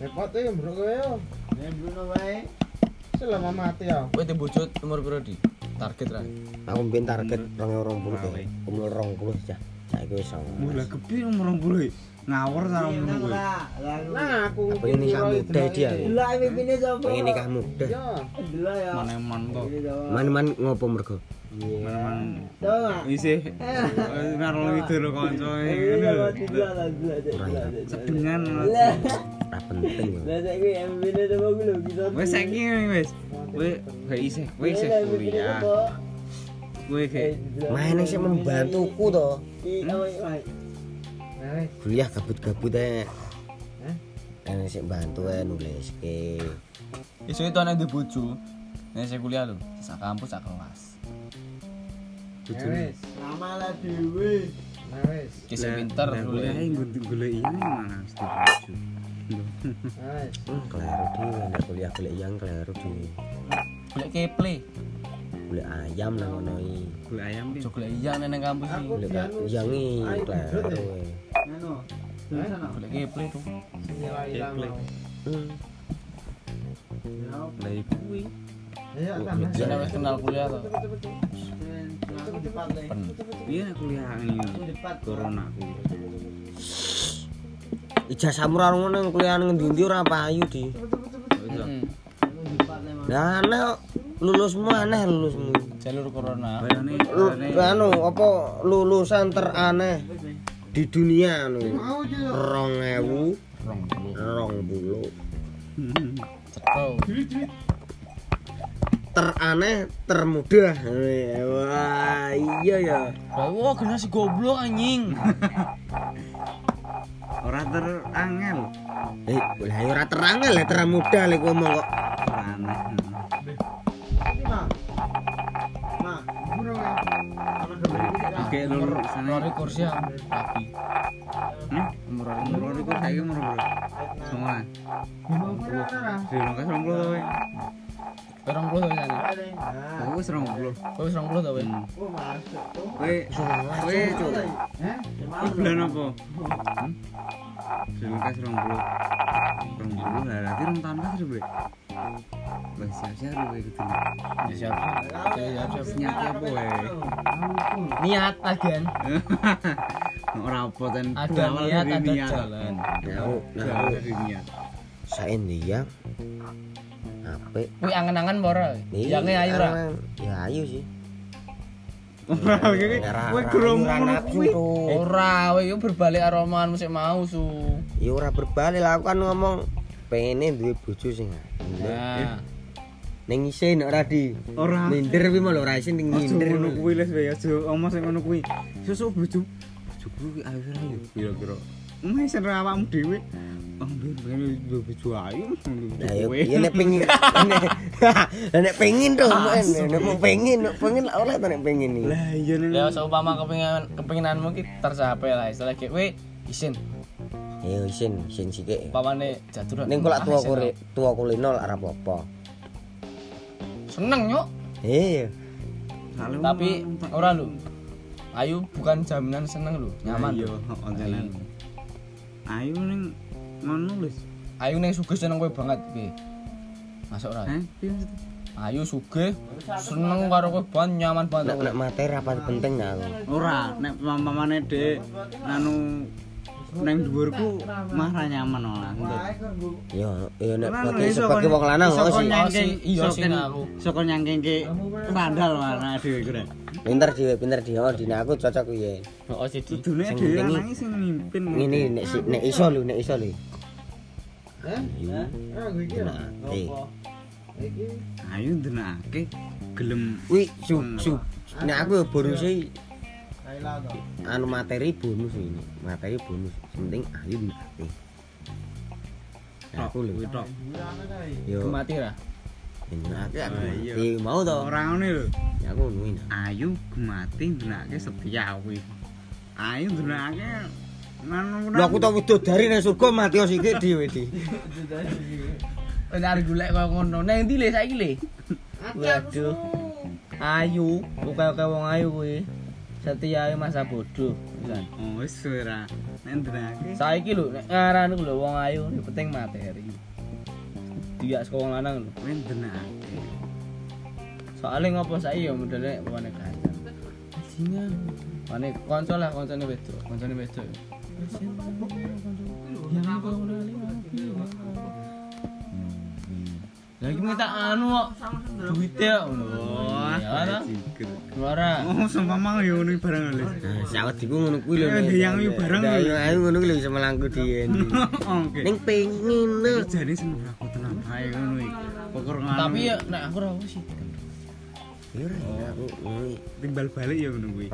Repot ya bro kowe. Nek Bruno wae. Selama mati ya. Kowe te bojo umur piro di? Target ra. Aku mbien target 2020 Wae. kae. Umur 20 cah. Saiki wis Mulai kepi umur 20 ngawur sama ngono kuwi. Nah, aku Pengen nikah muda dia. Lah pipine sapa? Pengen nikah muda. Yo, ya. Maneman kok. Man-man ngopo mergo? Maneman Coba. isih karo itu lho kancoe ngono. Ora ya. Sedengan. Ora penting. ya. Lah saiki MBN sapa ku lho bisa. Wes saiki wes. Kowe gak isih, kowe isih kuliah. Kowe gak Main sih membantuku to. Nah, Kuliah gabut-gabut ae. Enak sih bantu ae nuliske. Isu itu anak di bojo. Nek saya kuliah lho, sak kampus sak kelas. wes. Nama lah dhewe. Nah wes. Kisah pinter kuliah kuliah. nggo golek iya mana mesti bojo. Keliru nek kuliah golek yang keliru dhewe. Golek keple. Golek ayam nang ngono iki. Golek ayam ki. Ojo golek iya nang kampus iki. Golek yang iki keliru. Anu. Ana. Golek keple tuh. Lah iku kuwi. Ya wis kenal kuliah. Pen. Iya nek kuliah ini. Corona kuwi. Ijazahmu ora ngono nang kuliah nang ndi-ndi ora payu di. Lah aneh lulusmu aneh lulusmu. Jalur corona. Anu apa lulusan teraneh di dunia anu. Mau jo. 2000 Rong puluh. 20 Cetho. teraneh termudah. Wah, iya ya. Wah generasi goblok anjing. ora terangel. Eh, lah ya ora terangel lah termudah lek ngomong kok. Aneh. Ya. Oke lur sana. Lori kursi ya. Rapi. Hmm? Umur Umur iku saiki umur berapa? Semua. Di Langkas 20 to kowe. Rong puluh tuh sana. Aku wis 20. Kowe wis rong puluh tuh kowe. Masuk. Kowe kowe bulan apa? Hmm? Di Langkas 20. 20 lah berarti rong tahun kan sudah. Wes siap-siap lu kowe gitu. Ya siap. Ya siap siap. Niat apa wae? Niat agen. Ora apa ten Ada niat ada niat. jalan. Nah, nah, dari niat. saendi ya. Apik. Kuwi angen-angen ora? Iya, Yange ayu angen. Ya ayu sih. Ora kowe ora- gromong ora ngono nafsu kuwi. tuh. Ora, kowe yo berbalik aromaan musik mau su. Ya ora berbalik lah aku kan ngomong pengen duwe bojo sing Nah, ning isin ora di. Ora. Minder kuwi malah ora isin ning minder. ngono kuwi les wae aja omong sing ngono kuwi. Sesuk bojo. Bojoku kuwi ayu ora ayu kira-kira. Mes sen awakmu dhewe. Oh, ben duwe bojo ayu. Lah ya ya nek nek lah nek pengen to nek mau pengen nek pengen lah oleh to nek pengen iki. Lah iya nek ya seumpama kepinginan kepinginanmu ki tercapai lah istilah kayak kowe isin Ya isin isin sithik. pamane jatuh Ning kok lak tua kule tua kulino lak ora apa-apa. seneng nyok Iya. tapi ora lu ayu bukan jaminan seneng lu nyaman Iya, heeh. Ayu ning ngono les. ayu ning sugih seneng kowe banget piye masuk ora? Ayu sugih seneng karo kowe banget nyaman Nek banget. Nek materi apa penting aku. Ora, nek mamane Dek anu neng dhuwurku mah ra nyaman lah. Yo yo nek bagi sebagai wong lanang kok sih. Iya sih aku. Soko nyangkengke kandal warna dhewe kure. Pinter dhewe, pinter dhewe. Oh, dina aku cocok piye. Heeh sih. Dudune dhewe lanang sing mimpin. Ngene nek nek iso lho, nek iso lho. Heh? Ah, gue kira. Eh. Ayo denake gelem. Wih, su sup. Nek aku baru sih anu materi bonus ini. Materi bonus. Penting ayu mati. Aku lho. kae. Yo, Mati ra. mati aku. Ah. Iya, mau to. Ora ngene lho. Ya aku nuwin. Ayu gemati ndenake setia kuwi. Ayu ndenake Manu Lho aku tau widodari nang surga mati sik dhewe di. Benar golek kaya ngono. Nang ndi le saiki le? Waduh. Ayu, buka-buka wong ayu kuwi. Setia ayu masa bodoh. Pisan. Oh wis ora. Nek ndenake Saiki lho nek ngaran lho wong ayu penting materi. Dia wong lanang lho. kuwi ndenake. Soale ngopo saiki ya modele wane kancan. Bajingan. Wane kanca lah kancane wedok, kancane wedok. Kok ngono Lagi minta anu ngono. Wah, Ya ta? jiger. Ora. Oh, sumpah mau ya ngono bareng lho. Nah, sawet iku ngono kuwi lho. Ndeyang iki bareng lho. Ndeyang ayu ngono kuwi lho iso melangku. Oke. Ning pengin lho. Jadi sing aku tenang ae ngono iki. Pokoke ngono. Tapi ya nek aku ora sih. Yo aku timbal balik ya ngono kuwi.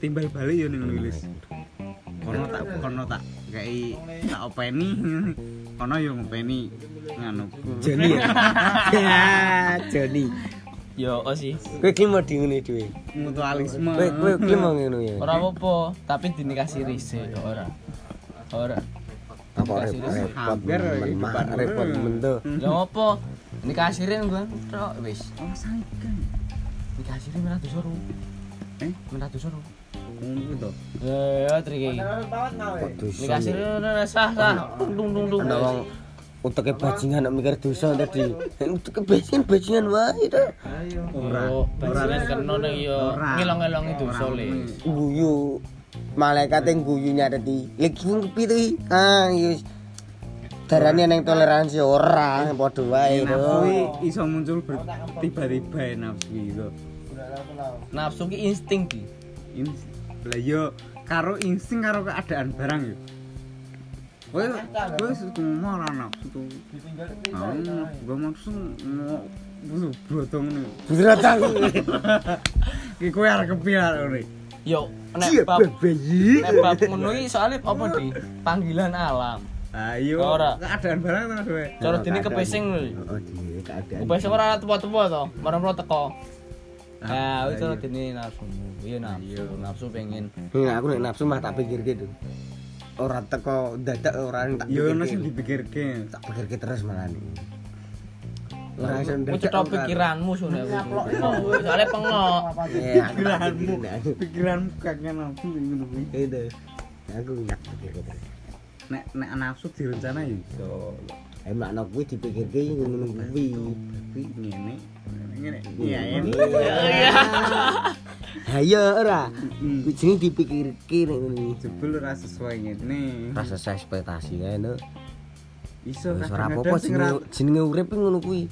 Timbal balik ya ning ngono wis. Kono tak kono tak kei tak openi. Kono yo ngopeni nganu. Joni. Ya, Joni. Yo oh sih. Kowe ki mau di ngene dhewe. Mutualisme. Kowe kowe ki mau ngono ya. Ora apa-apa, tapi dinikasi risik ora. Ora. Apa. Hampir repot kehidupan. repot mendo. Ya apa? Nikasirin gua tok wis. Oh, sayang. Nikasirin ora disuruh. Eh? Ora disuruh. Ngono kuwi to. Ya triki. Ora sah sah. Tung tung tung tung. Ana wong uteke bajingan nek mikir dosa tadi. Uteke bajingan bajingan wae to. Ayo. Oh, bajingan kena nek ya Ora. ngilong-ngilongi dosa le. Guyu. Malaikat yang guyunya tadi. Lagi ngepi tuh. Ah, yes. Darane neng toleransi ora padha wae to. Nafsu kuwi iso muncul tiba-tiba ya nafsu itu. Nafsu ki insting ki. Ini lah yo karo insting karo keadaan barang yo. Kowe kowe semua ora nafsu tuh. Ah, gua maksud mau butuh brotong nih. Beratang. Ki kowe arep kepiye ora? Yo nek bab bayi. nek bab ngono iki apa di panggilan alam. Ayo. Ora. Keadaan barang to kowe. Cara dene kepesing lho. Oh, di keadaan. Kepesing ora tuwa-tuwa to, marang-marang teko. Ah, Nah, itu iya. dene nafsumu. Iya nafsu, nafsu pengen. Nah, aku nek nafsu mah tak pikir gitu. Ora teko dadak ora tak Yo ono sing dipikirke. tak pikirke terus malah nih. Ora iso ora. pikiranmu sune aku. Soale pengok. Iya, Pikiranmu. pikir, aku. Pikiranmu kakek nafsu ngono kuwi. Itu. Aku pikirke terus. Nek nek nafsu direncana ya iso. Eh makna kuwi dipikirke ngono kuwi. Kuwi ngene. Ngene. Iya, ini. Iya. Ayo ora. Hmm. Kuwi jenenge dipikirke nek iki. Jebul ora sesuai ngene. Rasa ekspektasi kae no. Iso ora kadang-kadang apa-apa jenenge urip ngono kuwi.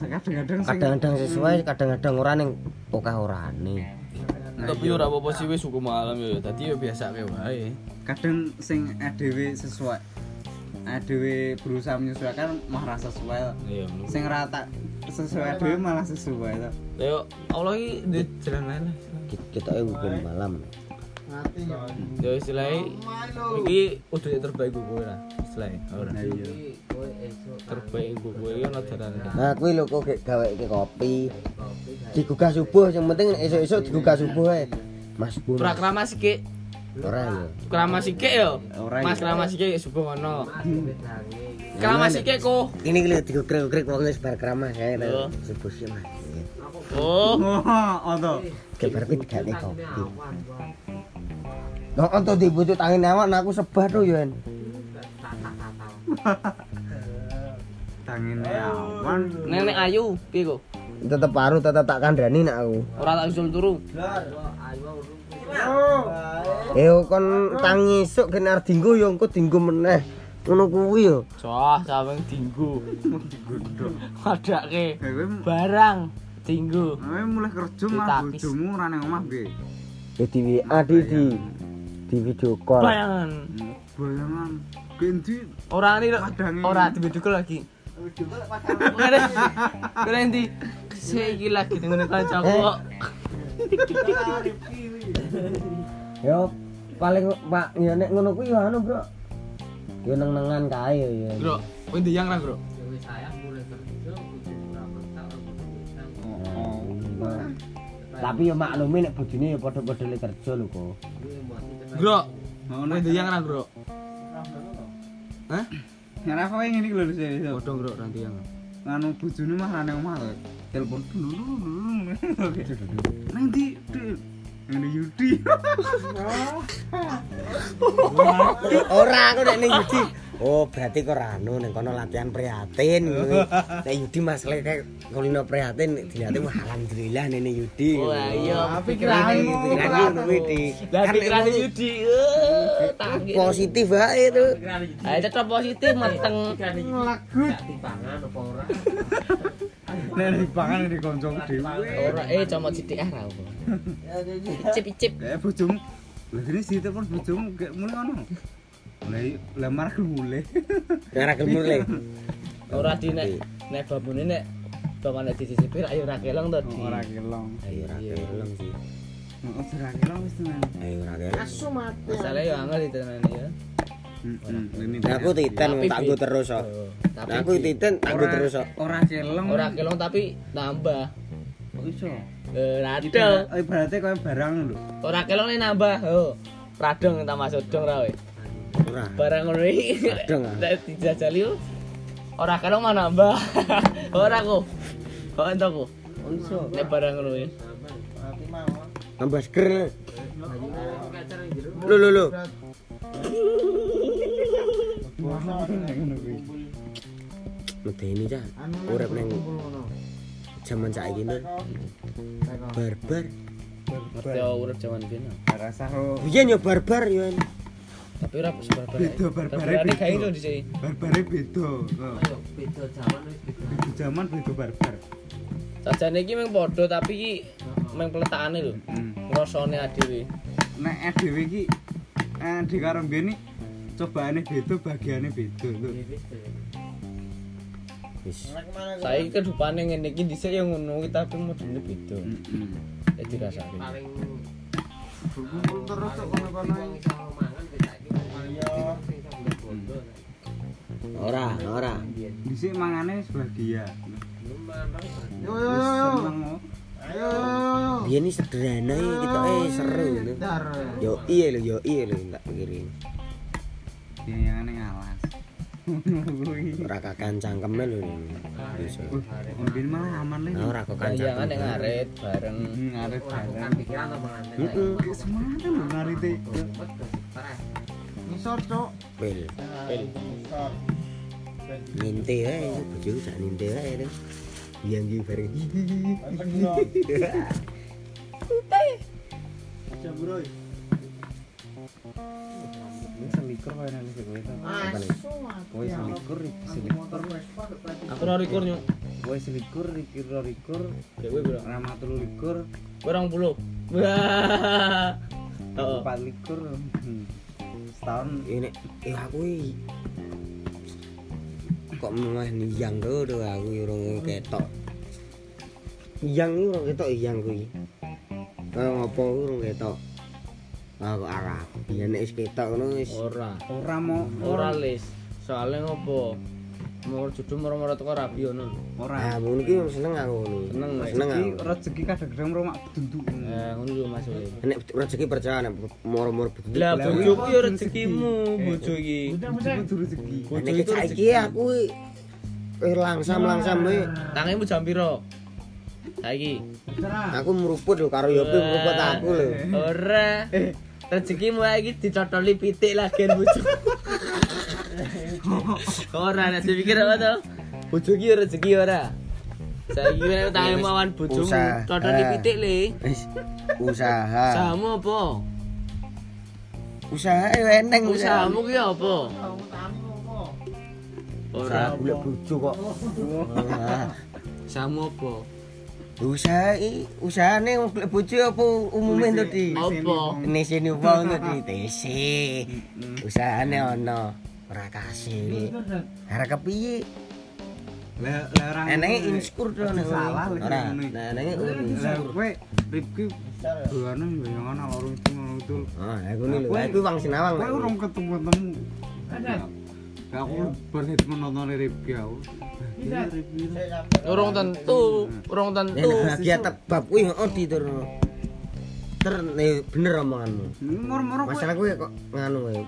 kadang-kadang Kadang-kadang sesuai, kadang-kadang ora ning akeh orane. Tapi ora apa-apa sih wis hukum alam ya. Dadi ya biasa wae. kadang sing adewe sesuai adewe berusaha menyesuaikan malah sesuai Iya, menurut. sing rata sesuai adewe malah sesuai to Yo Allah iki di jalan lain lah. Kita hukum malam. Mati ya. Yo istilahnya iki udah yang terbaik gue kowe lah. Istilahnya ora. nah iya Terbaik gue kowe iki ono darane. Nah, kuwi lho kok gek gaweke kopi. Digugah subuh, yang penting nek esuk-esuk digugah subuh ae. Mas Bun. Ora keramas iki. Ora ya. Keramas iki yo. Mas iya. keramas iki subuh ono. Keramas iki ku. Ini lho digugrek-gugrek wong wis bar keramas ae Iya. lho. Subuh sih Mas. Oh. oh oto Gebar kuwi digane kopi. Kok onto dibutut angin awak nah aku sebah to yo. En. tangine awan Nenek ayu piye kok? Tetep paru tetep tak kandhani nak aku. Ora tak usul turu. Eh kon tangi esuk kene arep dinggo ya engko dinggo meneh. Ngono kuwi ya. Cah, sampeyan dinggo. Adake Eh, kowe barang dinggo. kowe mulai kerja Ditapis. bojomu ora ning omah piye? Ya di WA di di di video call. Bayangan. Bayangan gendi Ora ini Padange. ora di video call lagi. Ngene. Kira endi? Saya iki lagi dengan kancaku kok. Yo paling Pak ya nek ngono kuwi ya anu, Bro. Yo neng-nengan kae ya. Bro, kowe ndiyang ra, Bro? Tapi yo maklumi nek bojone ya padha-padha le kerja lho kok. Bro, ngono ndiyang ra, Bro? Hah? Nyara kowe ngene iki lho sih. Padha, Bro, ra ndiyang. Nganu bojone mah ning omah lho. Telepon dulu. Nang di ngene Yudi. Ora aku nek ning Yudi. Oh, berarti kok anu ning kono latihan prihatin. Nek Yudi Mas Lek kulino prihatin dilihat alhamdulillah nene Yudi. Oh, iya. Oh, pikiranmu kuwi di. Lah pikiran Yudi. Eh, positif wae itu. Ayo tetep positif mateng. Lagu dipangan apa ora? Nek dipangan di konco dhewe. Ora eh cuma sithik ah ra opo. Cicip-cicip. Eh bojomu. Lah sih telepon bojomu gak mulai ngono. Mulai lah marah mulai. Ora gelem le. Ora di nek nek babune nek bapakne dicicipi ayo ora kelong to di. Ora kelong. Ayo ora kelem sih. Heeh, ora kelong wis tenan. Ayo ora kelem. Asu mati. Masalah yo angel ditenani ya. Aku titen Tapi tak bit- terus kok. Oh, Tapi aku titen tak nggo terus kok. Ora kelong. ora kelong tapi nambah. Kok iso? Eh rado. Ibarat- Ibaratnya kayak barang lho. Ora kelong nih nambah. Oh. Radong tak masuk dong ra we. Ora. Barang ngono iki. Radong, ah. Dijajali yo. Ora kelong mah nambah. Ora kok. Kok entuk kok. Iso. Nek barang ngono iki. Tambah seger. Lho lho lho. Medeni cah. Urip ning jaman saiki lho. Barbar. Ngerti urip jaman biyen. Rasa ro Biyen yo barbar yo. Tapi ora sebar-bar. Beda, barbare Barbare beda. gak iso dhisik. barbare beda. Beda zaman beda barbar. Sajane iki mung padha tapi iki mung peletakane lho. Rasane adewe. Nek dhewe iki eh di karo mbene cobaane beda, bagiane beda lho. Wis. Saiki kedupane ngene iki dhisik ya ngono iki tapi modene beda. Heeh. Dadi rasane. Berkumpul terus kok kono-kono. Ora, ora. Dhisik mangane sebagian. Yo yo yo kok. Ayo. Biyen iki sederhana iki kita eh seru lho. Yo iya lho, yo iya lho tak pikirin. Yang ngalas. Kuwi. Ora kakan cangkeme lho. Bisa. Mbien malah aman le. Nah, ora kakan Bayangan cangkeme. ning ngaret bareng. Hmm, arep bareng. Heeh. Semangat lho ngarite. Ngisor, Cok. Pel. Ngisor. Ninte wae, bojoku sak ninte wae lho. Yang iki bareng. Kowe. Kowe iki selikur. Aku ora rikur nyuk. Kowe selikur iki ro likur. Dewe bro. Rama telu likur. Kurang puluh. Wah. Oh. Empat likur. Setahun Ini eh aku iki kok meh niyang to to aku urung ketok. Iyang iki urung ketok iyang kuwi. Kaya ngopo urung ketok. Ah kok arah. Biyen nek wis ketok ngono wis Ora. ora mau Ora lis. Soale ngopo? Mau judul moro-moro teko rabi ono. ora. ngono iki seneng aku ngono. Seneng, seneng aku. rezeki kadang-kadang romak bedunduk. Eh ngono lho Mas. Nek rezeki percaya nek moro-moro betul. Lah kuwi ya apa rezekimu, bojo iki. Kudu rezeki. Bojo itu saiki aku iki eh langsam-langsam we. Tangimu jam piro? Saiki. Aku meruput lho karo Yopi meruput aku lho. Ora. Rezekimu iki dicotoli pitik lagi bojo. Ora nek dipikir apa to? Bojo iki rezeki ora. Saiki nek utangmu awan bojomu, Usaha. totone pitik le. Usaha. Usahamu apa? Usaha yo eneng Usahamu ki apa? Usaha Ora. golek bojo kok. Ah. Usahamu apa? Usaha i usahane wong golek bojo apa umume to di? Apa? Neseni wong to di TC. Usahane ono ora kasil. Arek kepiye? Lah lah orang Enenge inskur to nek salah ora. Nah, enenge inskur. kowe Rifki doane bayangan loro itu ngono itu. Ah, aku ni lho. Aku wong sinawang. Kowe urung ketemu temu. Aku berhit menonton Rifki aku. Urung tentu, urung tentu. Bahagia tebab kuwi heeh diturno. Ter ne bener omonganmu. Kowe. Masalah kuwi kok nganu kowe.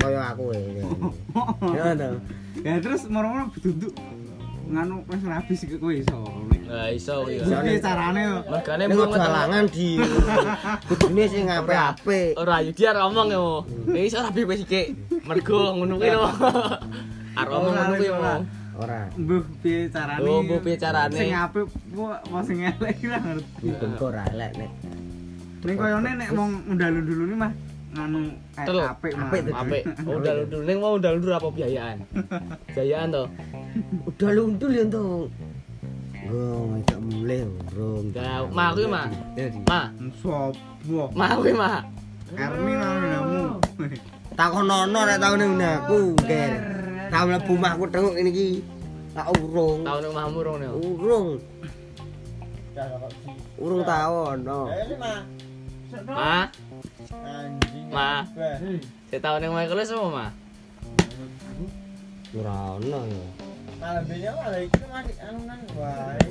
Kaya aku. Ya to. Ya terus moro-moro duduk nganu wis rabi sik kowe iso. Lah iso ya. Carane yo? Mergane Nek mau ojo halangan di kudune sing apik-apik. Ora yo dia ngomong yo. Eh iso rabi kowe sik. Mergo ngono kuwi lho. Arep ngomong ngono kuwi Ora. Mbuh piye carane? Oh, mbuh piye carane. Sing apik apa sing elek iki lah ngerti. Iku ora elek nek. Ning koyone nek wong undal-undul ini mah nganu eh, Tel. apik. Apik. Apik. Udah lundur ning mau udah lundur apa biayaan? Biayaan to. Udah lundul ya to. Wong gak mulai urung. Ya, mah kuwi mah. Jadi Ma, Sopo? mah kuwi mah. Erni nanamu. takonono nek taune ngene aku nger. Tau mlebu mahku tengok ini iki. Tak urung. Tahun ning mahmu rong nek. Urung. Urung tau ono. Ma, Anjing. ma. Saya tahun ning Michael semua mah. Ora ono ya. Malah benya malah iki masih anunan wae.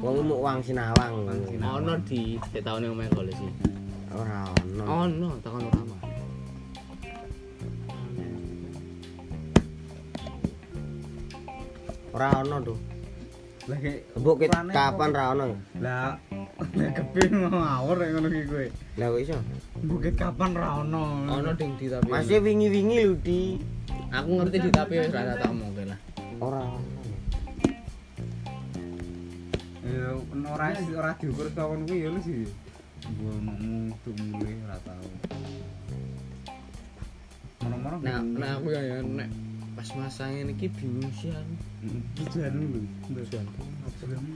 Wong muk wang sinawang. Ono di saya tahun ning Michael sih. Ora ono. Ono takon. Ora ono tuh. Lah kayak Mbok kapan apa? ra ono? lah kepin ngawur nek ngono ki kowe. Lah kok iso? Bukit kapan ra ono. Ono ding di tapi. Masih wingi-wingi lho di. aku ngerti di tapi wis ora tak omong lah. Ora ono. Ya ora ora diukur kawon kuwi ya lu sih. Gua mau tuh mulai ora tau. Nah, nah aku ya ya nek pas masa ngene iki bingung sih aku. tujuan lu.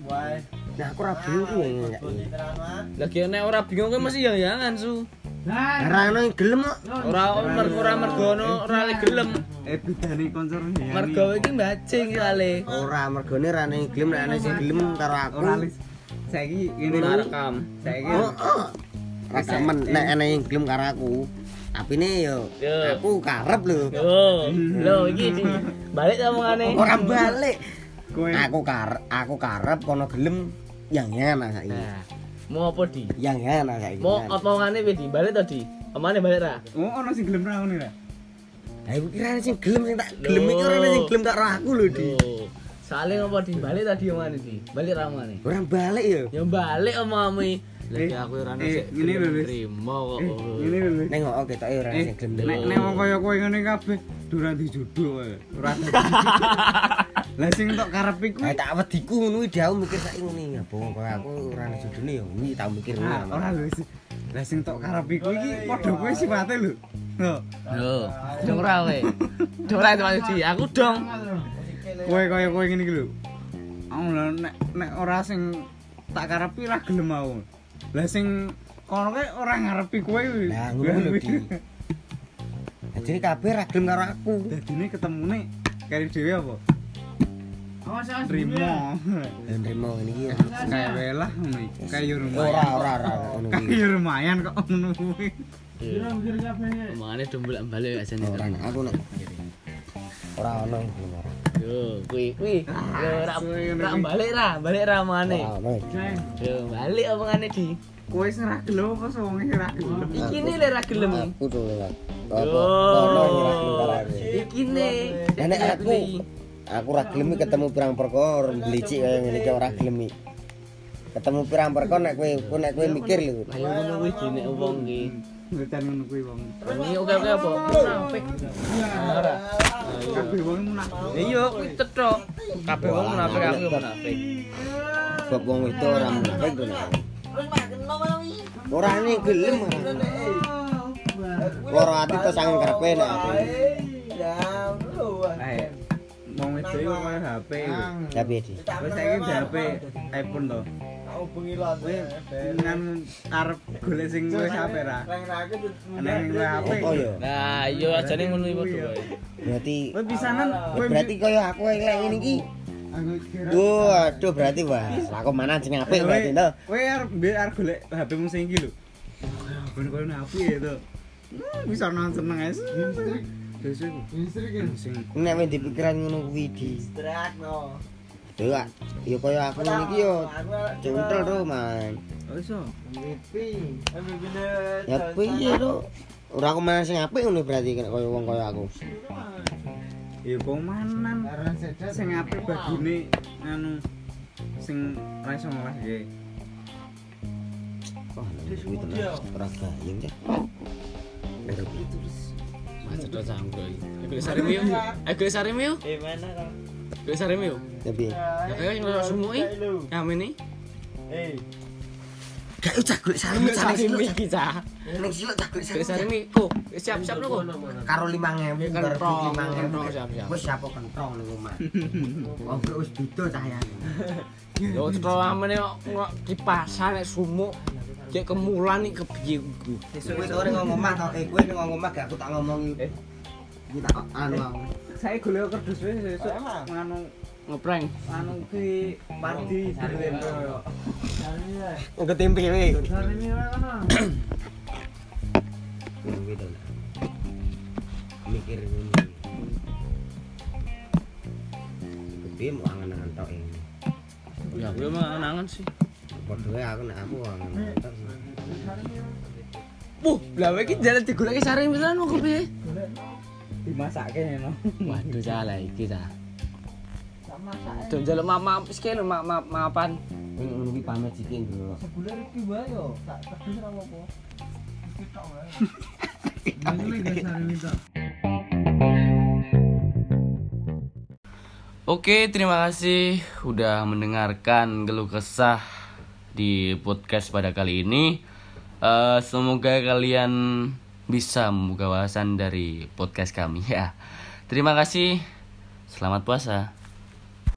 Wae. Nah aku ra bingung kuwi ya. Boni tenan mah. Lagi nek ora bingung kuwi mesti yang-yangan su. Ora ono yang gelem kok. Ora mer- ora mergo ono ora le gelem. Eh bedane konser ya. Mergo iki bajing kali. Ora mergone ra ono yang gelem nek ana sing gelem karo aku. Saiki ngene rekam. Saiki. Rakaman nek ana yang gelem karo aku. Apine yo Yo. aku karep lho. Yo, lho iki balik ta omongane. Ora balik. kowe Aku karep aku karep kono gelem yang yana saiki. Nah, mau apa di? Yang yana saiki. Mau apa omongane wis balik to di? Omane balik ra? Oh, ono sing gelem ra ngono ra. Lah iku kira sing gelem sing tak gelem iki ora sing gelem karo aku lho, Di. Saling apa di balik tadi omongane di? Balik ra omongane? Ora balik yo. Ya balik omonganmu. Lagi Eh, aku ora ono eh, ngene lho, Lis. Terima kok. Eh, ngene lho. Lis. Ning kok ketoke ora ana Eh, sing gelem. nek nek wong kaya kowe ngene kabeh durang dijodoh kowe. Ora. Lah sing tok karepi Ah kuwi tak wediku ngono iki aku mikir saiki ngene ya, Bong. Kaya aku ora ana jodone ya. Kuwi tak mikir ngono. ora lho. Lah sing tok karepi kuwi iki padha kowe sifate lho. Lho, Lho, dong ora kowe. Dong ora itu di. Aku dong. kowe kaya kowe ngene iki lho. Aku lho nek nek ora sing tak karepi ra gelem aku. Lah sing kono kae ora ngarepi kowe kuwi. Lah ngono lho, Di. Jadi kabeh ra gelem karo aku. Dadine ketemune kari dhewe apa? Nrimo ngene iki. ya. Kayak wae lah ngono iki. Kayak lumayan. Ora ora ora ngono iki. Kayak lumayan kok ngono kuwi. Omongane dong bolak-balik ajane. Ora nek aku nek ora ono ora. Yo, kuwi kuwi. Yo ora suwe ngono ora iki. balik ra, balik ra. Ora ono. Yo, balik omongane di. Kowe sing ra gelem apa wong sing ra gelem? Iki ne le ra gelem. Aku lewat. Yo. Apa? Ra. Iki ne. Lah nek aku aku ora gelem ketemu pirang perkara mblicik kaya ngene iki ora gelem iki. Ketemu pirang perkara nek kowe nek kowe mikir lho. Ayo ngono kuwi dene wong iki. Ngerti ngono kuwi wong. Ini oke oke apa? Munafik. Ora. Kabeh wong munafik. Iya, kuwi cetho. Kabeh wong munafik aku munafik. sebab wong itu ora munafik to nek. Ora nih gelem. Loro ati to sangen karepe nek ati. Eh, mau itu iku kaya HP. Di. Wis saiki HP iPhone to. Kowe nang arep golek sing wis HP ra. Nang HP. Oh ya. Nah, iya ajane ngono padha wae. Berarti Kowe pisanan kowe berarti kaya aku elek ngene iki. Waduh berarti wah, aku mana sing apik berarti to. Kowe arep mbek arep golek HP mu sing iki lho. Ben koyo HP ya to. Hmm, Bisa nang seneng ae. Wis iku. Sing Nek wis dipikiran ngono kuwi di. Aduh, ah, ya kaya aku ngene iki yo. Cuntel to, Man. oh. Ya piye to? Ora aku mana sing apik ngono berarti kaya wong kaya aku. Ya komanan. Sing apik bagine anu sing ra iso ngolahke. Wah, nang kuwi tenan ora gayeng ya. Ora Macet to canggo iki. Ayo sarimi yuk. Ayo sarimi yuk. Eh mana kau? Ayo sarimi yuk. Tapi Ya kayak yang lo sumuki. Ya ini. Eh, gak usah golek sarung sarung iki cah. Ning siluk tak golek sarung. sarimi. Ko, siap-siap lo kok. Karo 5000 Kentong, karo kentong, 5000. siap-siap. Wis siapa kentong ning omah. Ngobrol wis beda cahayane. Yo cetro amene kok kok kipasan nek sumuk. Cek kemulan iki kepiye ku. Kowe to ning omah to, eh kowe ning omah gak aku tak ngomongi. Iki tak anu aku. Saya golek kerdus wis sesuk nganu Ngeprank. anu ki tempe. Sarimi wae kana. Kuwi to. Mikir ngono. Gede mau angan-angan tok ini. Ya gue mah anangan sih. Padha wae aku nek aku angan-angan tok. Puh, lah iki jalan digoleki sarimi tenan kok kepiye? Dimasake no. Waduh salah iki ta. Don jaluk mama wis kene mak mak mapan. Ngono kuwi pamit siki ndelok. bulan iki wae yo, tak tebus ora apa-apa. Oke, terima kasih udah mendengarkan geluh kesah di podcast pada kali ini. Eh, semoga kalian bisa membuka wawasan dari podcast kami ya. Terima kasih. Selamat puasa.